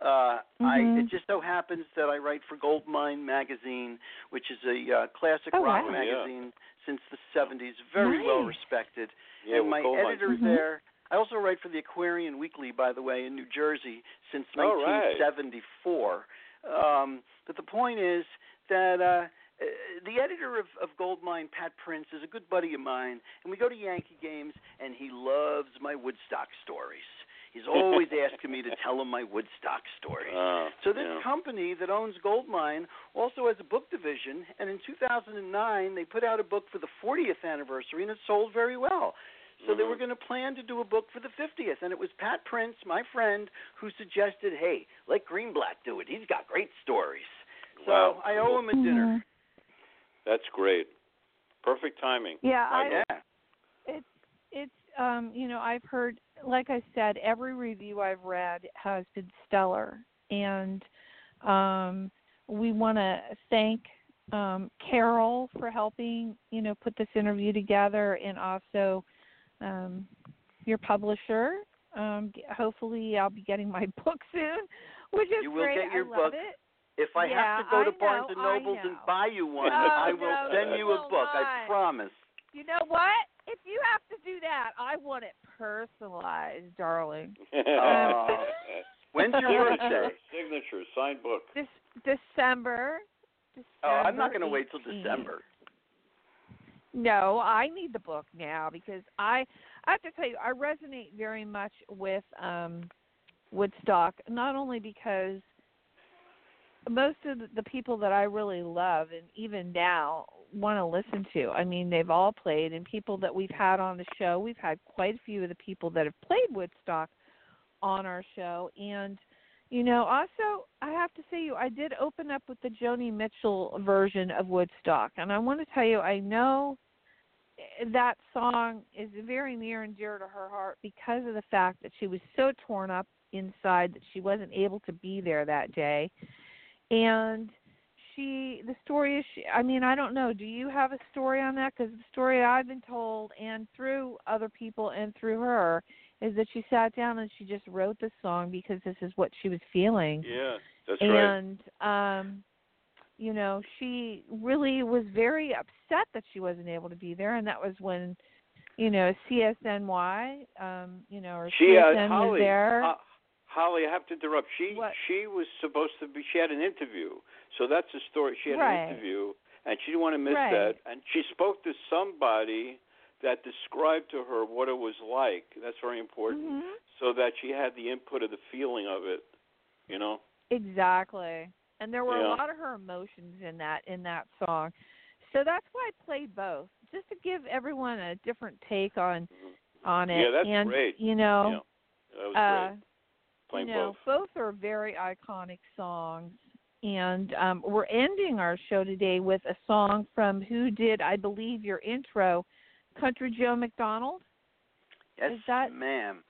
Uh, I Mhm. it just so happens that I write for Goldmine magazine, which is a uh, classic Oh, rock wow. Yeah. magazine since the '70s. Very Nice. well respected. Yeah, and my gold mines. editor Mhm. there. I also write for the Aquarian Weekly, by the way, in New Jersey since All right. 1974. Um, but the point is that uh, uh, the editor of, of Goldmine, Pat Prince, is a good buddy of mine, and we go to Yankee games, and he loves my Woodstock stories. He's always asking me to tell him my Woodstock stories. Uh, So this yeah. company that owns Goldmine also has a book division, and in 2009 they put out a book for the 40th anniversary, and it sold very well. So they Mhm. were going to plan to do a book for the 50th, and it was Pat Prince, my friend, who suggested, "Hey, let Greenblatt do it. He's got great stories." So Wow. I owe him a dinner. That's great. Perfect timing. yeah i Yeah. it's it's um you know i've heard like i said every review i've read has been stellar and um we want to thank um carol for helping you know put this interview together and also um your publisher um g- hopefully i'll be getting my book soon which is You will great get your I love book. it If I Yeah, have to go I to Barnes and I Nobles and buy you one, No, I will no, send you you a will book. I promise. you know what if you have to do that i want it personalized darling Oh. When's your Signature, birthday? signature, signed book. This December. December Oh, I'm not going to wait till December. No, I need the book now because I I have to tell you I resonate very much with um Woodstock not only because most of the- people that I really love and even now want to listen to. I mean, they've all played and people that we've had on the show, we've had quite a few of the people that have played Woodstock on our show and you know, also I have to say you I did open up with the Joni Mitchell version of Woodstock and I want to tell you I know that song is very near and dear to her heart because of the fact that she was so torn up inside that she wasn't able to be there that day. And she, the story is, she, I mean, I don't know. Do you have a story on that? Because the story I've been told, and through other people and through her, is that she sat down and she just wrote the song because this is what she was feeling Yeah, that's right. and um you know she really was very upset that she wasn't able to be there and that was when you know csny um you know or She, uh, csn was there Ho- Holly, I have to interrupt. She What? she was supposed to be. She had an interview, so that's the story. She had Right. an interview, and she didn't want to miss Right. that. And she spoke to somebody that described to her what it was like. That's very important, Mhm. so that she had the input of the feeling of it. You know. exactly and there were Yeah. a lot of her emotions in that in that song so that's why i played both just to give everyone a different take on on it Yeah, that's and great. you know yeah, that was uh great. Playing you know, both. are very iconic songs. And um, we're ending our show today with a song from who did, I believe, your intro, Country Joe McDonald. Yes, Is that- ma'am.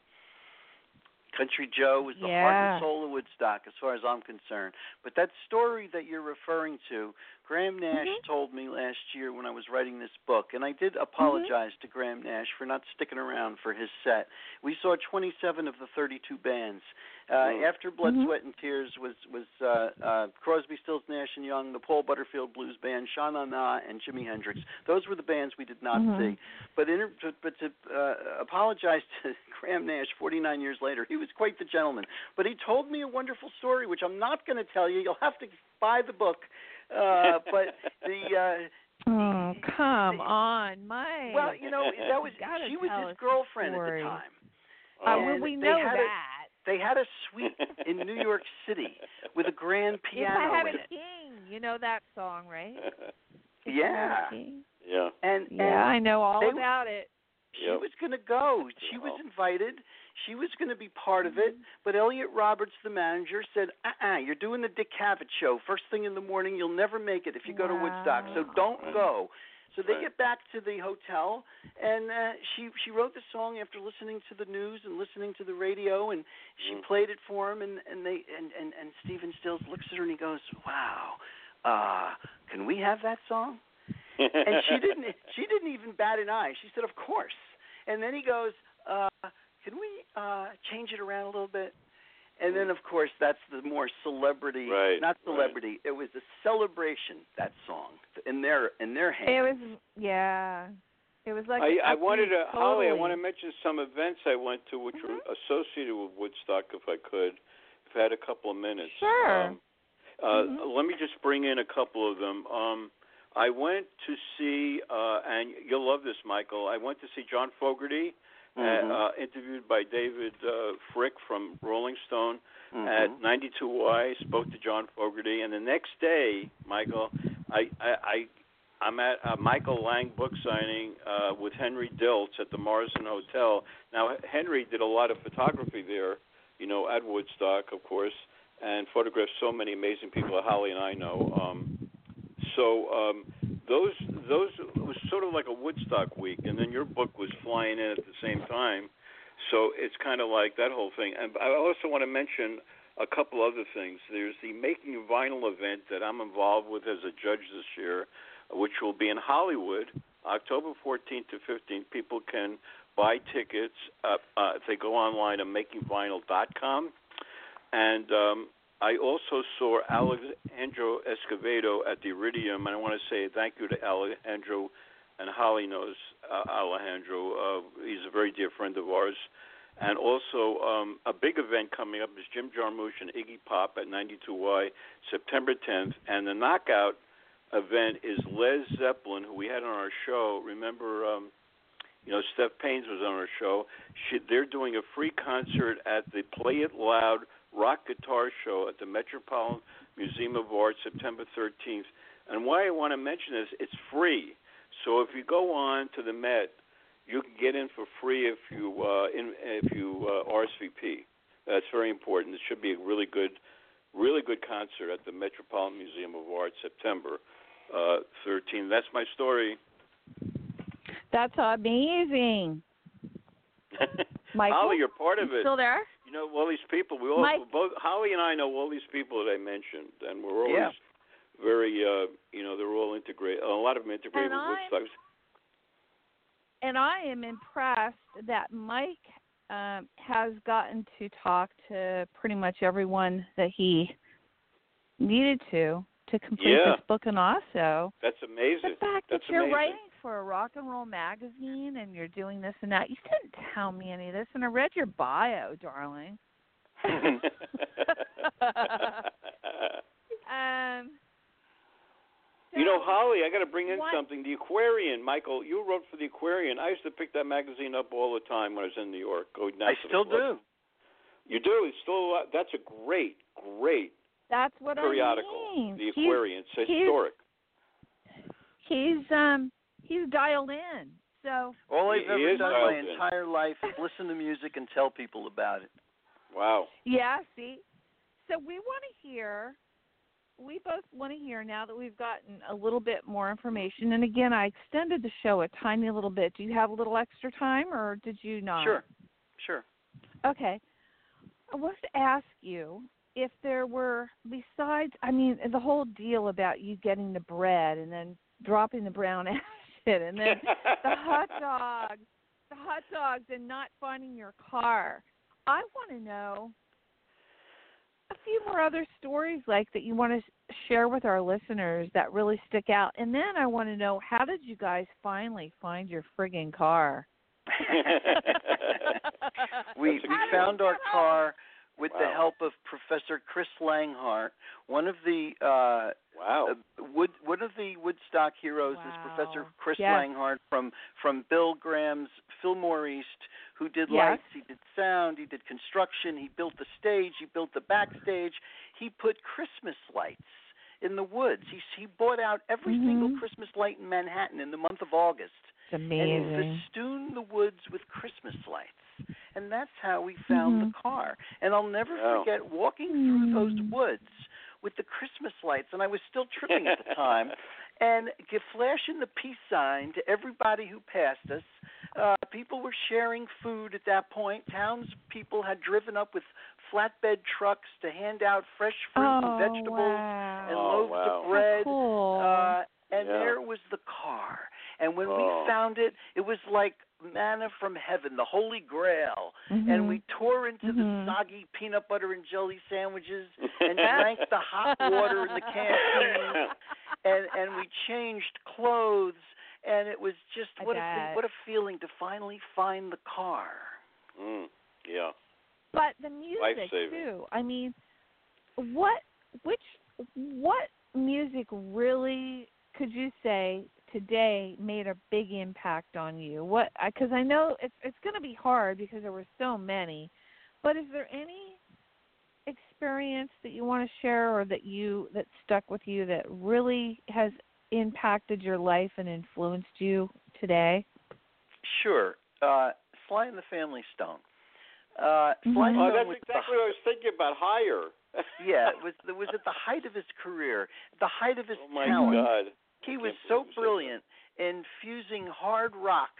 Country Joe was the heart and soul of Woodstock, as far as I'm concerned. But that story that you're referring to, Graham Nash Mhm. told me last year when I was writing this book, and I did apologize to Graham Nash for not sticking around for his set. We saw 27 of the 32 bands. Uh, Mm. After Blood, Mhm. Sweat, and Tears was was uh, uh, Crosby, Stills, Nash and Young, the Paul Butterfield Blues Band, Sha Na Na, and Jimi Hendrix. Those were the bands we did not Mhm. see. But inter- but, but to uh, apologize to Graham Nash 49 years later, he was quite the gentleman. But he told me a wonderful story, which I'm not going to tell you. You'll have to buy the book. Uh, but the uh, Oh, come on, Mike. well, you know, that was she was his us the girlfriend at the time. uh, well, and we they know had a- that. They had a suite in New York City with a grand piano. If piano I had in a it. king, you know that song, right? If I Yeah. King. yeah, Yeah. and Yeah, I know all they- about it. She Yep. was going to go. She was invited. She was going to be part of it. But Elliot Roberts, the manager, said, "Uh-uh, you're doing the Dick Cavett show first thing in the morning. You'll never make it if you go to Woodstock. So don't Right. go." So they Right. get back to the hotel, and uh, she she wrote the song after listening to the news and listening to the radio, and she Mm. played it for him, and and they and and and Stephen Stills looks at her and he goes, "Wow, uh, can we have that song?" And she didn't she didn't even bat an eye. She said, "Of course." And then he goes, uh, "Can we uh change it around a little bit?" And then of course that's the more celebrity, Right, not right. celebrity. It was a celebration that song in their in their hands. It was yeah. It was like I, I wanted to, upbeat, Holly. I want to mention some events I went to, which were associated with Woodstock, if I could. If I had a couple of minutes. Sure. Um, uh, Mhm. Let me just bring in a couple of them. Um, I went to see, uh, and you'll love this, Michael. I went to see John Fogerty, uh, uh, interviewed by David uh, Fricke from Rolling Stone Mhm. at 92Y. Spoke to John Fogerty, and the next day, Michael, I, I, I I'm at a Michael Lang book signing uh, with Henry Diltz at the Morrison Hotel. Now, Henry did a lot of photography there, you know, at Woodstock, of course, and photographed so many amazing people that Holly and I know. Um, so um, those those was sort of like a Woodstock week, and then your book was flying in at the same time. So it's kind of like that whole thing. And I also want to mention a couple other things. There's the Making Vinyl event that I'm involved with as a judge this year, which will be in Hollywood, October 14th to 15th. People can buy tickets uh, uh, if they go online at makingvinyl.com. And um, I also saw Alejandro Escovedo at the Iridium, and I want to say thank you to Alejandro, and Holly knows uh, Alejandro. Uh, he's a very dear friend of ours. And also, um, a big event coming up is Jim Jarmusch and Iggy Pop at 92Y, September 10th. And the knockout event is Les Zeppelin, who we had on our show. Remember, um, you know, Steph Paynes was on our show. She, they're doing a free concert at the Play It Loud Rock Guitar Show at the Metropolitan Museum of Art, September 13th. And why I want to mention this, it's free. So if you go on to the Met, you can get in for free if you uh, in, if you uh, RSVP. That's very important. It should be a really good, really good concert at the Metropolitan Museum of Art, September uh, 13th. That's my story. That's amazing. Michael, Holly, you're part of you it. still there? You know all these people. We all Mike? both Holly and I know all these people that I mentioned, and we're always Yeah. very, uh, you know, they're all integrated. A lot of them integrated And with Woodstock. And I am impressed that Mike um, has gotten to talk to pretty much everyone that he needed to to complete Yeah. this book, and also That's amazing. the fact That's that you're amazing. writing for a rock and roll magazine and you're doing this and that. You didn't tell me any of this, and I read your bio, darling. um, You know, Holly, I got to bring in What? something. The Aquarian, Michael, you wrote for the Aquarian. I used to pick that magazine up all the time when I was in New York. Going down I still do. You do. It's still. alive. That's a great, great That's what periodical. I mean. The He's- Aquarian. It's he's- historic. He's um he's dialed in. So All I've he ever done my in. entire life is listen to music and tell people about it. Wow. yeah, see. So we want to hear we both want to hear now that we've gotten a little bit more information. And again, I extended the show a tiny little bit. Do you have a little extra time or did you not? Sure, sure. Okay. I wanted to ask you if there were besides I mean the whole deal about you getting the bread and then dropping the brown acid and then the hot dogs, the hot dogs, and not finding your car. I want to know a few more other stories like that you want to share with our listeners that really stick out. And then I want to know how did you guys finally find your friggin' car? we we found our car with the help of Professor Chris Langhart, one of the uh, wow. uh, Wood one of the Woodstock heroes is Professor Chris Yes. Langhart from from Bill Graham's Fillmore East, who did Yes. lights, he did sound, he did construction, he built the stage, he built the backstage, he put Christmas lights in the woods. He he bought out every Mhm. single Christmas light in Manhattan in the month of August, It's and he festooned the woods with Christmas lights. And that's how we found Mhm. the car. And I'll never Wow. forget walking through those Mm. woods with the Christmas lights, and I was still tripping at the time. And get flashing the peace sign to everybody who passed us. Uh, people were sharing food at that point. Townspeople had driven up with flatbed trucks to hand out fresh fruit oh, and vegetables wow. and Oh, loaves wow. of bread. So cool. Uh, and Yeah. there was the car. And when Oh. we found it, it was like manna from heaven, the Holy Grail. And Mhm. we tore into Mhm. the soggy peanut butter and jelly sandwiches and drank the hot water in the canteen. And and we changed clothes. And it was just I what a bet. thing, what a feeling to finally find the car. mm, yeah. But the music too. I mean, what which what music really could you say today made a big impact on you? What because I know it's it's going to be hard because there were so many. But is there any experience that you want to share or that you that stuck with you that really has impacted your life and influenced you today? Sure. Uh, Sly and the Family Stone. Uh, Sly Mhm. Oh, Stone that's was the exactly what I was thinking about. Higher. yeah, it was it was at the height of his career, the height of his Oh my talent. God. He was so believe you said brilliant in fusing hard rock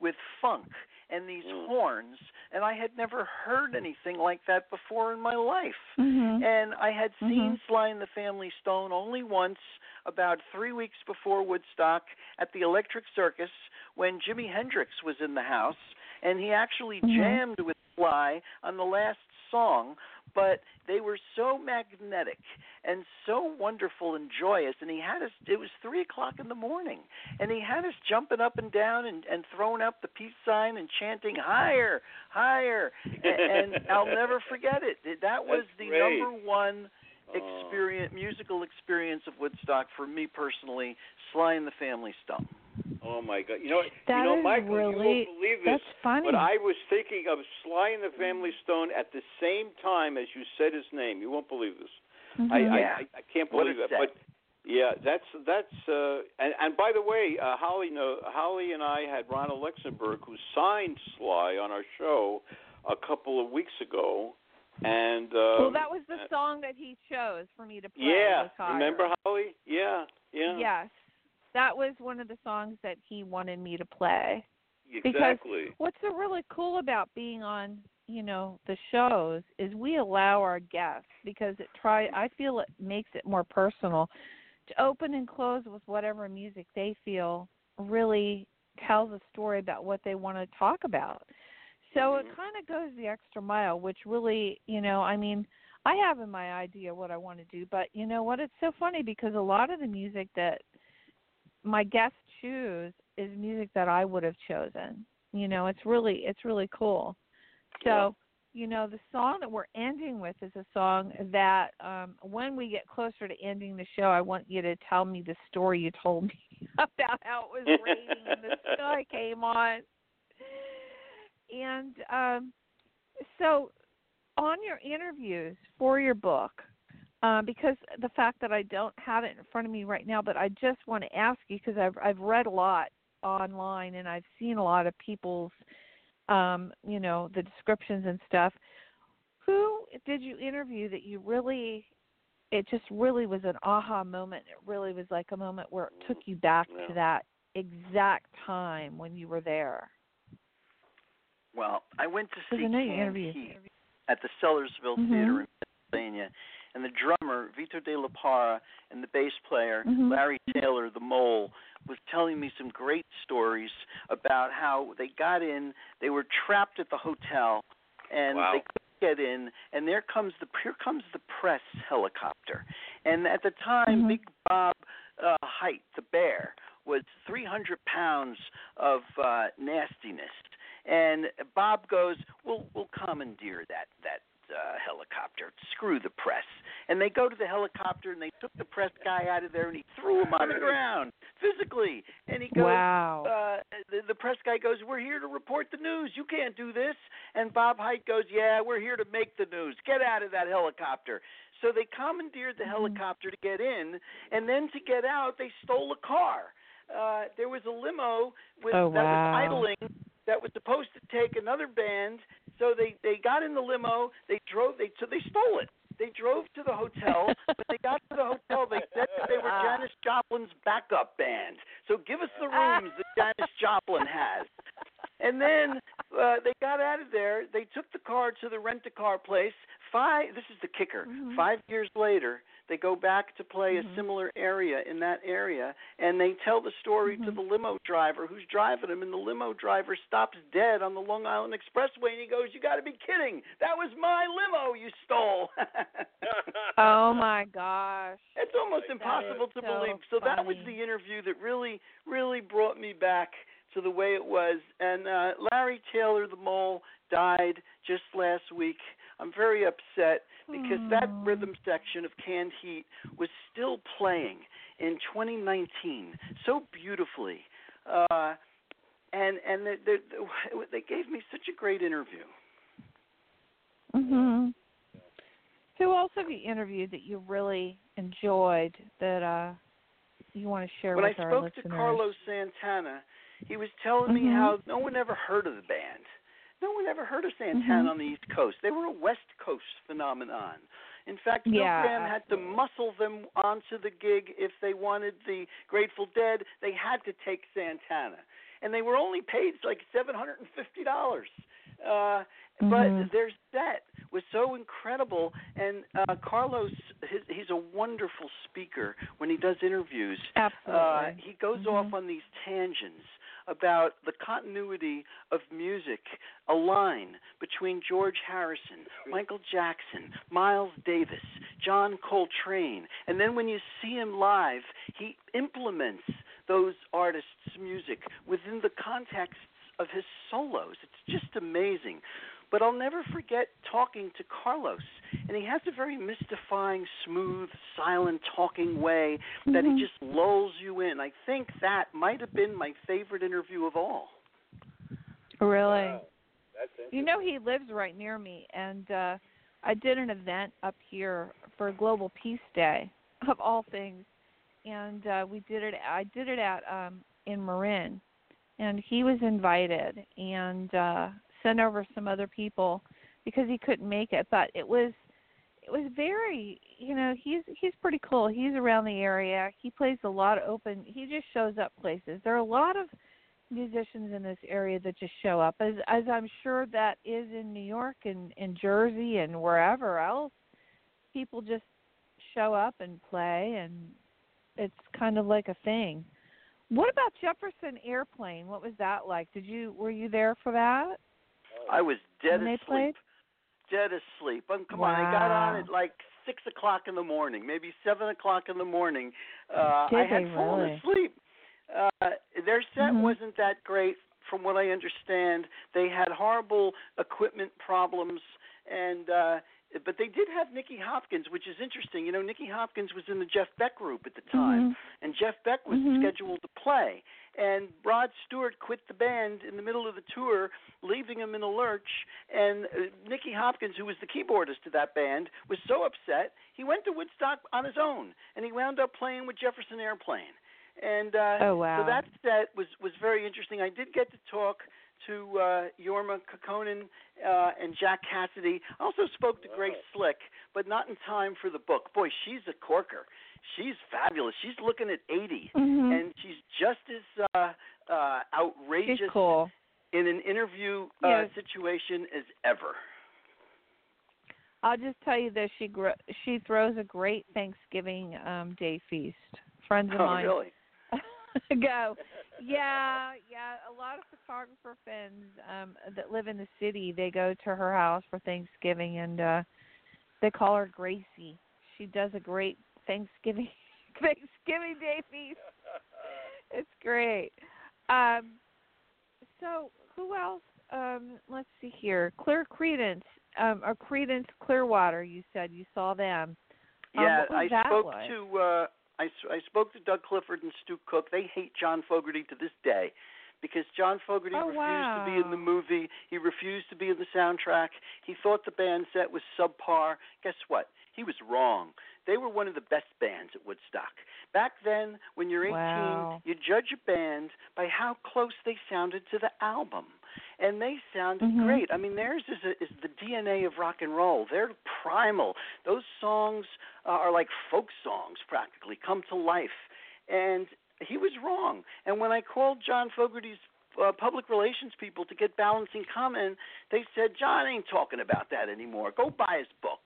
with funk and these Mm. horns, and I had never heard anything like that before in my life. Mm-hmm. And I had seen Mhm. Sly and the Family Stone only once, about three weeks before Woodstock, at the Electric Circus, when Jimi Hendrix was in the house, and he actually Mhm. jammed with Sly on the last song. But they were so magnetic and so wonderful and joyous, and he had us. It was three o'clock in the morning, and he had us jumping up and down and, and throwing up the peace sign and chanting higher, higher. and, and I'll never forget it. That was That's the great. number one experience, musical experience of Woodstock for me personally. Sly and the Family Stone. Oh my God! You know, That you know, is Michael, really- you won't believe this, That's funny. but I was thinking of Sly and the Family Stone at the same time as you said his name. You won't believe this. I, Mhm. I, Yeah. I I can't believe a that. But yeah, that's that's uh and and by the way, uh Holly know Holly and I had Ronald Luxembourg who signed Sly on our show a couple of weeks ago and uh well, that was the song that he chose for me to play. Yeah, was remember Holly? Yeah, yeah. Yes, that was one of the songs that he wanted me to play. Exactly. What's so really cool about being on, you know, the shows is we allow our guests because it try. I feel it makes it more personal to open and close with whatever music they feel really tells a story about what they want to talk about. So Mhm. it kind of goes the extra mile, which really, you know, I mean, I have in my idea what I want to do, but you know what? It's so funny because a lot of the music that my guests choose is music that I would have chosen. You know, it's really it's really cool. So, you know, the song that we're ending with is a song that um when we get closer to ending the show, I want you to tell me the story you told me about how it was raining and the sky came on. And um so on your interviews for your book, uh, because the fact that I don't have it in front of me right now, but I just want to ask you because I've I've read a lot online and I've seen a lot of people's, um, you know, the descriptions and stuff. Who did you interview that you really? It just really was an aha moment. It really was like a moment where it took you back Yeah. to that exact time when you were there. Well, I went to see Because I know you Canned interviewed. Heat at the Sellersville Mhm. Theater in Pennsylvania, and the drummer Fito De La Parra and the bass player Mhm. Larry Taylor, the Mole, was telling me some great stories about how they got in. They were trapped at the hotel, and Wow. they couldn't get in. And there comes the here comes the press helicopter, and at the time, Mhm. Big Bob uh, Hite, the bear, was 300 pounds of uh, nastiness. And Bob goes, "We'll we'll commandeer that that uh, helicopter. Screw the press." And they go to the helicopter and they took the press guy out of there and he threw him on the ground. physically. And he goes, Wow. uh, the, the press guy goes, "We're here to report the news. You can't do this." And Bob Hite goes, "Yeah, we're here to make the news. Get out of that helicopter." So they commandeered the helicopter to get in, and then to get out, they stole a car. Uh, there was a limo with, Oh, that wow. was idling that was supposed to take another band. So they they got in the limo. They drove. They so they stole it. They drove to the hotel. when they got to the hotel, they said that they were Janis Joplin's backup band. So give us the rooms that Janis Joplin has. And then uh, they got out of there. They took the car to the rent a car place. Five. This is the kicker. Mhm. Five years later, they go back to play Mhm. a similar area in that area, and they tell the story to Mhm. the limo driver who's driving them, and the limo driver stops dead on the Long Island Expressway, and he goes, "You got to be kidding! That was my limo you stole." Oh my gosh. It's almost That impossible to so believe. So that was the interview that really, really brought me back to the way it was. And uh, Larry Taylor, the mole, died just last week. I'm very upset because that rhythm section of Canned Heat was still playing in 2019 so beautifully. Uh, and and they, they, they gave me such a great interview. Mhm. Who else have you interviewed that you really enjoyed that uh you want to share with us? when with I our spoke to Carlos Santana, he was telling me Mhm. how no one ever heard of the band. No one ever heard of Santana Mhm. on the East Coast. They were a West Coast phenomenon. In fact, Bill Yeah, Graham had to muscle them onto the gig if they wanted the Grateful Dead. They had to take Santana, and they were only paid like seven hundred and fifty dollars. Uh, but Mhm. their set was so incredible, and uh, Carlos, his, he's a wonderful speaker when he does interviews. Absolutely. Uh, he goes Mhm. off on these tangents about the continuity of music, a line between George Harrison, Michael Jackson, Miles Davis, John Coltrane, and then when you see him live, he implements those artists' music within the contexts of his solos. It's just amazing. But I'll never forget talking to Carlos, and he has a very mystifying, smooth, silent talking way that Mhm. he just lulls you in. I think that might have been my favorite interview of all. Really? Wow. That's You know he lives right near me and uh I did an event up here for Global Peace Day of all things. And uh we did it I did it at um in Marin and he was invited and uh sent over some other people because he couldn't make it. But it was it was very you know he's he's pretty cool. He's around the area. He plays a lot of open he just shows up places. There are a lot of musicians in this area that just show up as as i'm sure that is in new york and in jersey and wherever else. People just show up and play and it's kind of like a thing. What about jefferson airplane? What was that like? Did you were you there for that I was dead When they asleep. played? Dead asleep. Um, come on, I got on at like six o'clock in the morning, maybe seven o'clock in the morning. Uh, Did I had they fallen really? asleep. Uh, their set Mhm. wasn't that great, from what I understand. They had horrible equipment problems, and uh, but they did have Nicky Hopkins, which is interesting. You know, Nicky Hopkins was in the Jeff Beck group at the time, Mhm. and Jeff Beck was Mhm. scheduled to play. And Rod Stewart quit the band in the middle of the tour, leaving him in a lurch. And uh, Nicky Hopkins, who was the keyboardist to that band, was so upset he went to Woodstock on his own, and he wound up playing with Jefferson Airplane. And uh, Oh, wow. so that set was was very interesting. I did get to talk to uh, Jorma Kaukonen uh, and Jack Casady. I also spoke to Grace Slick, but not in time for the book. Boy, she's a corker. She's fabulous. She's looking at 80, Mhm. and she's just as uh, uh, outrageous she's cool in an interview uh, Yes. situation as ever. I'll just tell you this: she gr- she throws a great Thanksgiving um day feast. Friends of Oh, mine really? go. Yeah, yeah. A lot of photographer friends um that live in the city, they go to her house for Thanksgiving, and uh they call her Gracie. She does a great Thanksgiving Thanksgiving day feast. It's great. Um, so who else? Um, let's see here. Clear Creedence, um, or Creedence Clearwater. You said you saw them. Um, Yeah, I spoke like? to uh, I, I spoke to Doug Clifford and Stu Cook. They hate John Fogerty to this day because John Fogerty Oh, refused to be in the movie. He refused to be in the soundtrack. He thought the band set was subpar. Guess what? He was wrong. They were one of the best bands at Woodstock. Back then, when you're 18, Wow. you judge a band by how close they sounded to the album. And they sounded Mhm. great. I mean, theirs is, a, is the DNA of rock and roll. They're primal. Those songs uh, are like folk songs, practically, come to life. And he was wrong. And when I called John Fogerty's uh, public relations people to get balancing comment, they said, John ain't talking about that anymore. Go buy his book.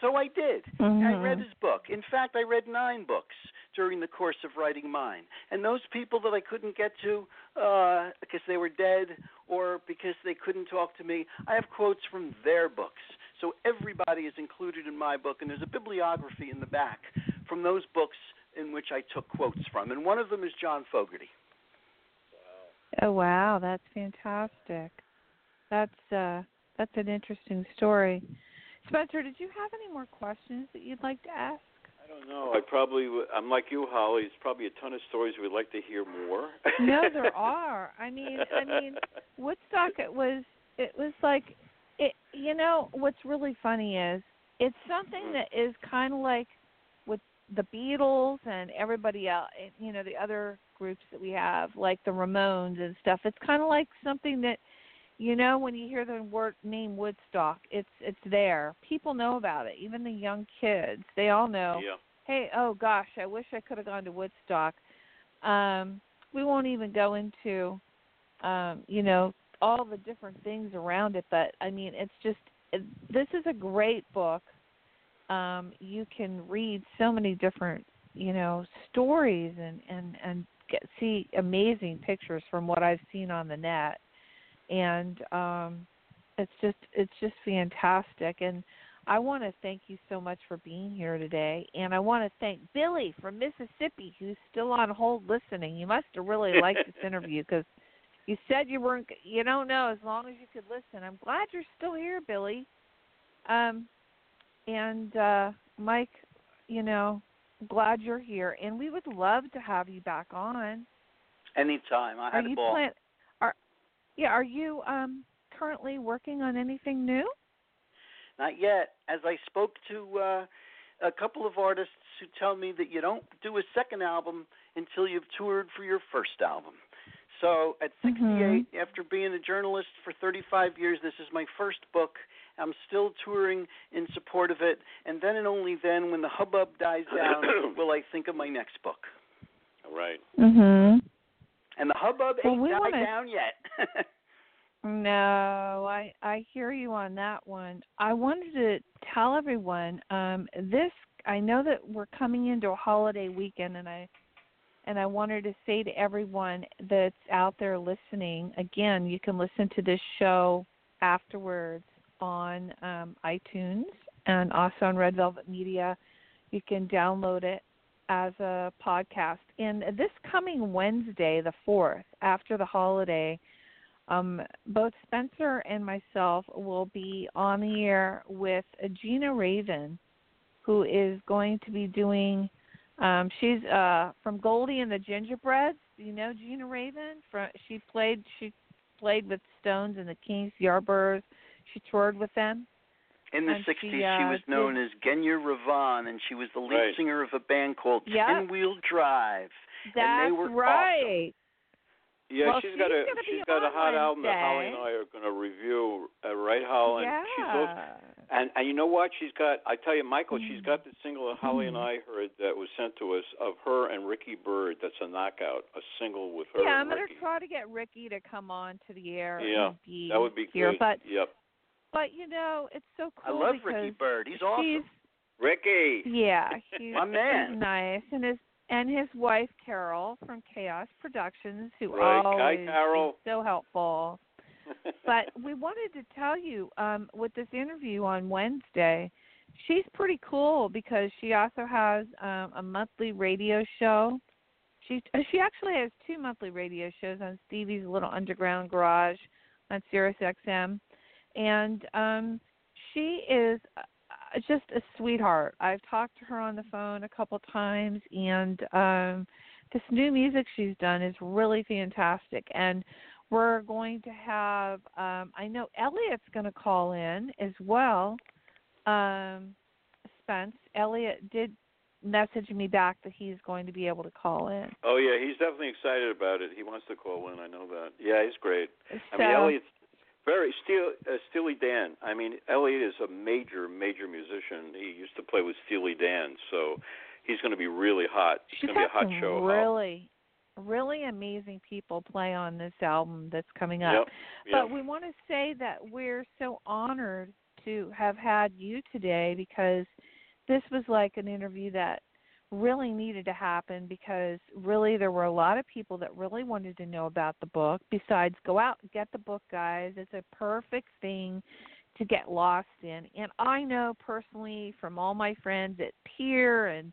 So I did. I Mhm. read his book. In fact, I read nine books during the course of writing mine. And those people that I couldn't get to uh, because they were dead or because they couldn't talk to me, I have quotes from their books. So everybody is included in my book, and there's a bibliography in the back from those books in which I took quotes from. And one of them is John Fogerty. Oh wow, that's fantastic. That's uh that's an interesting story. Spencer, did you have any more questions that you'd like to ask? I don't know. I probably I'm like you, Holly. It's probably a ton of stories we'd like to hear more. No, there are. I mean, I mean, Woodstock it was it was like it you know what's really funny is it's something that is kind of like with the Beatles and everybody else you know the other groups that we have like the Ramones and stuff it's kind of like something that you know when you hear the word name Woodstock it's it's there people know about it even the young kids they all know yeah. hey, oh gosh, I wish I could have gone to Woodstock. Um, we won't even go into, um, you know, all the different things around it, but I mean, it's just this is a great book. Um, you can read so many different, you know, stories and and and get, see amazing pictures from what I've seen on the net, and um, it's just it's just fantastic and I want to thank you so much for being here today, and I want to thank Billy from Mississippi, who's still on hold listening. You must have really liked this interview because you said you weren't. You don't know as long as you could listen. I'm glad you're still here, Billy. Um, and uh, Mike, you know, glad you're here, and we would love to have you back on. Anytime. I Are had a you ball. plan? Are yeah? Are you um currently working on anything new? Not yet. As I spoke to uh, a couple of artists who tell me that you don't do a second album until you've toured for your first album. So at 68, Mhm. after being a journalist for 35 years, this is my first book. I'm still touring in support of it, and then and only then, when the hubbub dies down, will I think of my next book. All right. Mm-hmm. And the hubbub Well, ain't we died wanna- down yet. No, I I hear you on that one. I wanted to tell everyone um this I know that we're coming into a holiday weekend and I and I wanted to say to everyone that's out there listening, again, you can listen to this show afterwards on um iTunes and also on Red Velvet Media. You can download it as a podcast. And this coming Wednesday, the 4th, after the holiday, um, both Spencer and myself will be on the air with Gina Raven, who is going to be doing. Um, she's uh, from Goldie and the Gingerbreads. Do you know Gina Raven? From she played she played with Stones and the Kings, Yardbirds. She toured with them. In the And 60s, she, she, uh, was known as Genya Ravan, and she was the lead Right. singer of a band called Yep. Ten Wheel Drive. That's and they were right. Yeah, Well, she's she's got a she's got a on hot album that Holly and I are going to review, uh, right, Holly? yeah. She's also, and and you know what? She's got. I tell you, Michael, Mm. she's got the single that Holly and Mm. I heard that was sent to us of her and Ricky Byrd. That's a knockout, a single with her yeah, I'm gonna try to get Ricky to come on to the air. Yeah, and be That would be here. great. But yep. But you know, it's so cool. I love because Ricky Byrd. He's awesome. she's Ricky. yeah, he's, My man. he's nice, and his and his wife Carol from Chaos Productions, who Right. Hi, always Carol. is so helpful. but we wanted to tell you um with this interview on Wednesday, she's pretty cool because she also has um a monthly radio show. She uh, she actually has two monthly radio shows on Stevie's Little Underground Garage on Sirius XM, and um she is uh, just a sweetheart. I've talked to her on the phone a couple times, and um, this new music she's done is really fantastic. And we're going to have, um, I know Elliot's going to call in as well. Um, Spence, Elliot did message me back that he's going to be able to call in. Oh yeah, he's definitely excited about it. He wants to call in. I know that. Yeah, he's great. So, I mean, Elliot's very Steel, uh, Steely Dan. I mean, Elliot is a major, major musician. He used to play with Steely Dan, so he's going to be really hot. It's going to be a hot show. really, really amazing people play on this album that's coming up. Yep. But we want to say that we're so honored to have had you today because this was like an interview that really needed to happen because really there were a lot of people that really wanted to know about the book. Besides, go out and get the book, guys. It's a perfect thing to get lost in. And I know personally from all my friends at Peer and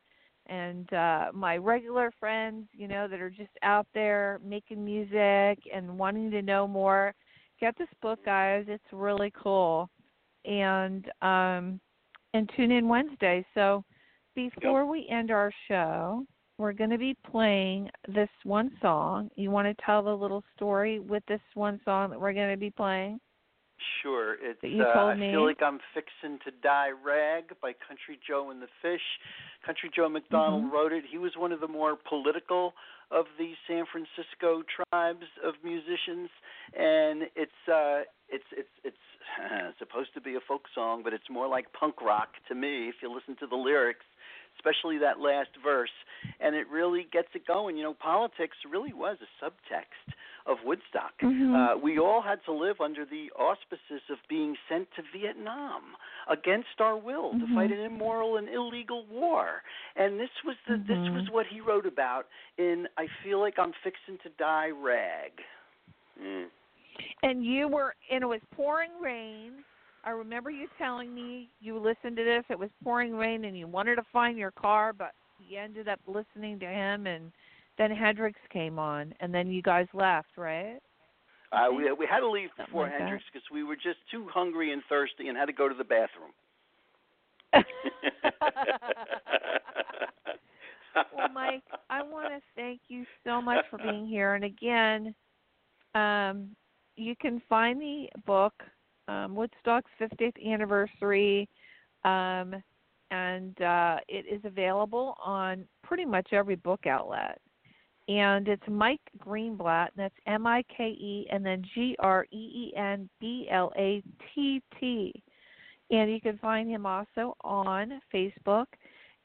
and uh my regular friends, you know, that are just out there making music and wanting to know more, get this book, guys. It's really cool. And um and tune in Wednesday. So before we end our show, we're going to be playing this one song. You want to tell the little story with this one song that we're going to be playing? Sure. It's That you uh, told I me? feel like I'm fixing to die rag by Country Joe and the Fish. Country Joe McDonald Mhm. wrote it. He was one of the more political of the San Francisco tribes of musicians and it's uh it's it's it's supposed to be a folk song, but it's more like punk rock to me if you listen to the lyrics, especially that last verse. And it really gets it going. You know, politics really was a subtext of Woodstock. Mhm. Uh, we all had to live under the auspices of being sent to Vietnam against our will to Mhm. fight an immoral and illegal war. And this was the this Mhm. was what he wrote about in I feel like I'm fixing to die rag. Mm. And you were, and it was pouring rain. I remember you telling me you listened to this. It was pouring rain, and you wanted to find your car, but you ended up listening to him, and then Hendrix came on, and then you guys left, right? Uh, we we had to leave Something before like. Hendrix because we were just too hungry and thirsty and had to go to the bathroom. well, Mike, I want to thank you so much for being here. And again, um, you can find the book, um, Woodstock's 50th anniversary, um, and uh, it is available on pretty much every book outlet. And it's Mike Greenblatt, and that's M I K E, and then G R E E N B L A T T. And you can find him also on Facebook.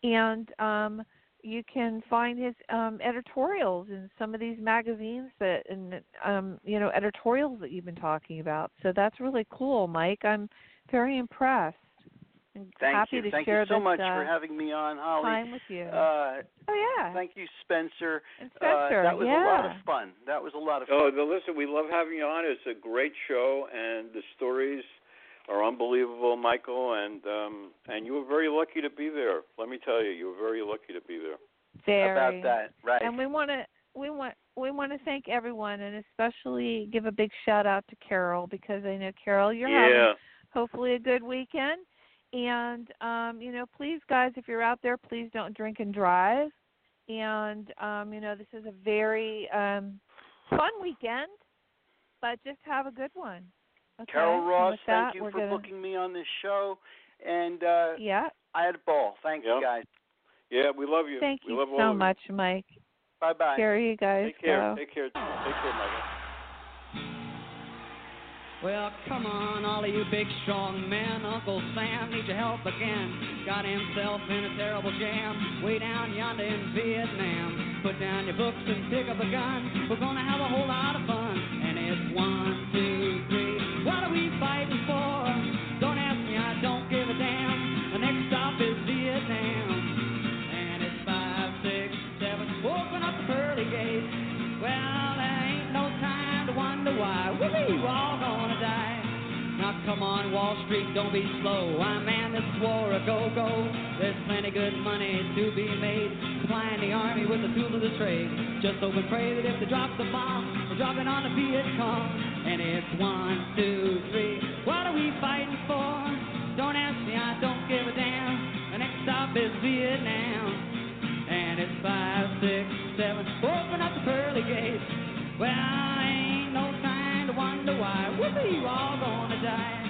And um, you can find his um, editorials in some of these magazines that and um, you know editorials that you've been talking about. So that's really cool, Mike. I'm very impressed. And Thank happy you. to Thank share you so this much uh, for having me on, Holly. time with you. Uh, oh yeah, thank you, Spencer. and Uh, that was yeah. a lot of fun. That was a lot of fun. Oh, no, listen, we love having you on. It's a great show, and the stories are unbelievable, Michael. And um, and you were very lucky to be there. Let me tell you, you were very lucky to be there. Very. about that, right? And we want to we want we want to thank everyone, and especially give a big shout out to Carol because I know Carol, you're having hopefully a good weekend. And um, you know, please guys, if you're out there, please don't drink and drive. And um, you know, this is a very um fun weekend, but just have a good one. Okay? Carol Ross, with that, thank you for gonna, booking me on this show. And uh, Yeah, I had a ball. Thanks, Yep. guys. Yeah, we love you. thank we you love all so of you. much, Mike. Bye bye. Here you guys Take care. go. Take care. Take care, Michael. Well, come on, all of you big strong men. Uncle Sam needs your help again. Got himself in a terrible jam way down yonder in Vietnam. Put down your books and pick up a gun. We're gonna have a whole lot of fun. And it's one, Wall Street, don't be slow. I'm man this war a go go. There's plenty good money to be made. Supplying the army with the tools of the trade. Just hope and pray that if they drop the bomb, we're dropping on the Viet Cong. And it's one, two, three. What are we fighting for? Don't ask me, I don't give a damn. The next stop is Vietnam. And it's five, six, seven. Open up the pearly gates. Well, ain't no time to wonder why. Whoopee, you all gonna die.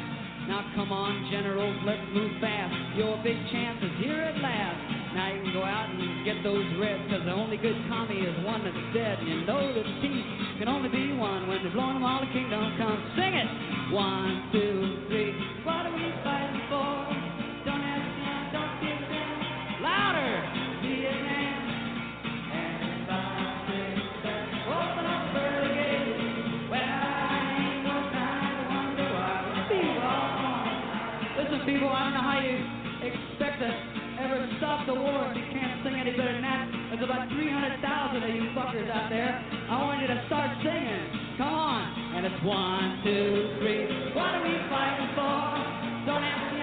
Now come on, generals, let's move fast. Your big chance is here at last. Now you can go out and get those reds, cause the only good commie is one that's dead. And you know that peace can only be one when they're blowing them all the kingdom come. Sing it! One, two, three. What are we fighting for? Stop the war if you can't sing any better than that. There's about 300,000 of you fuckers out there. I want you to start singing. Come on. And it's one, two, three. What are we fighting for? Don't ask me,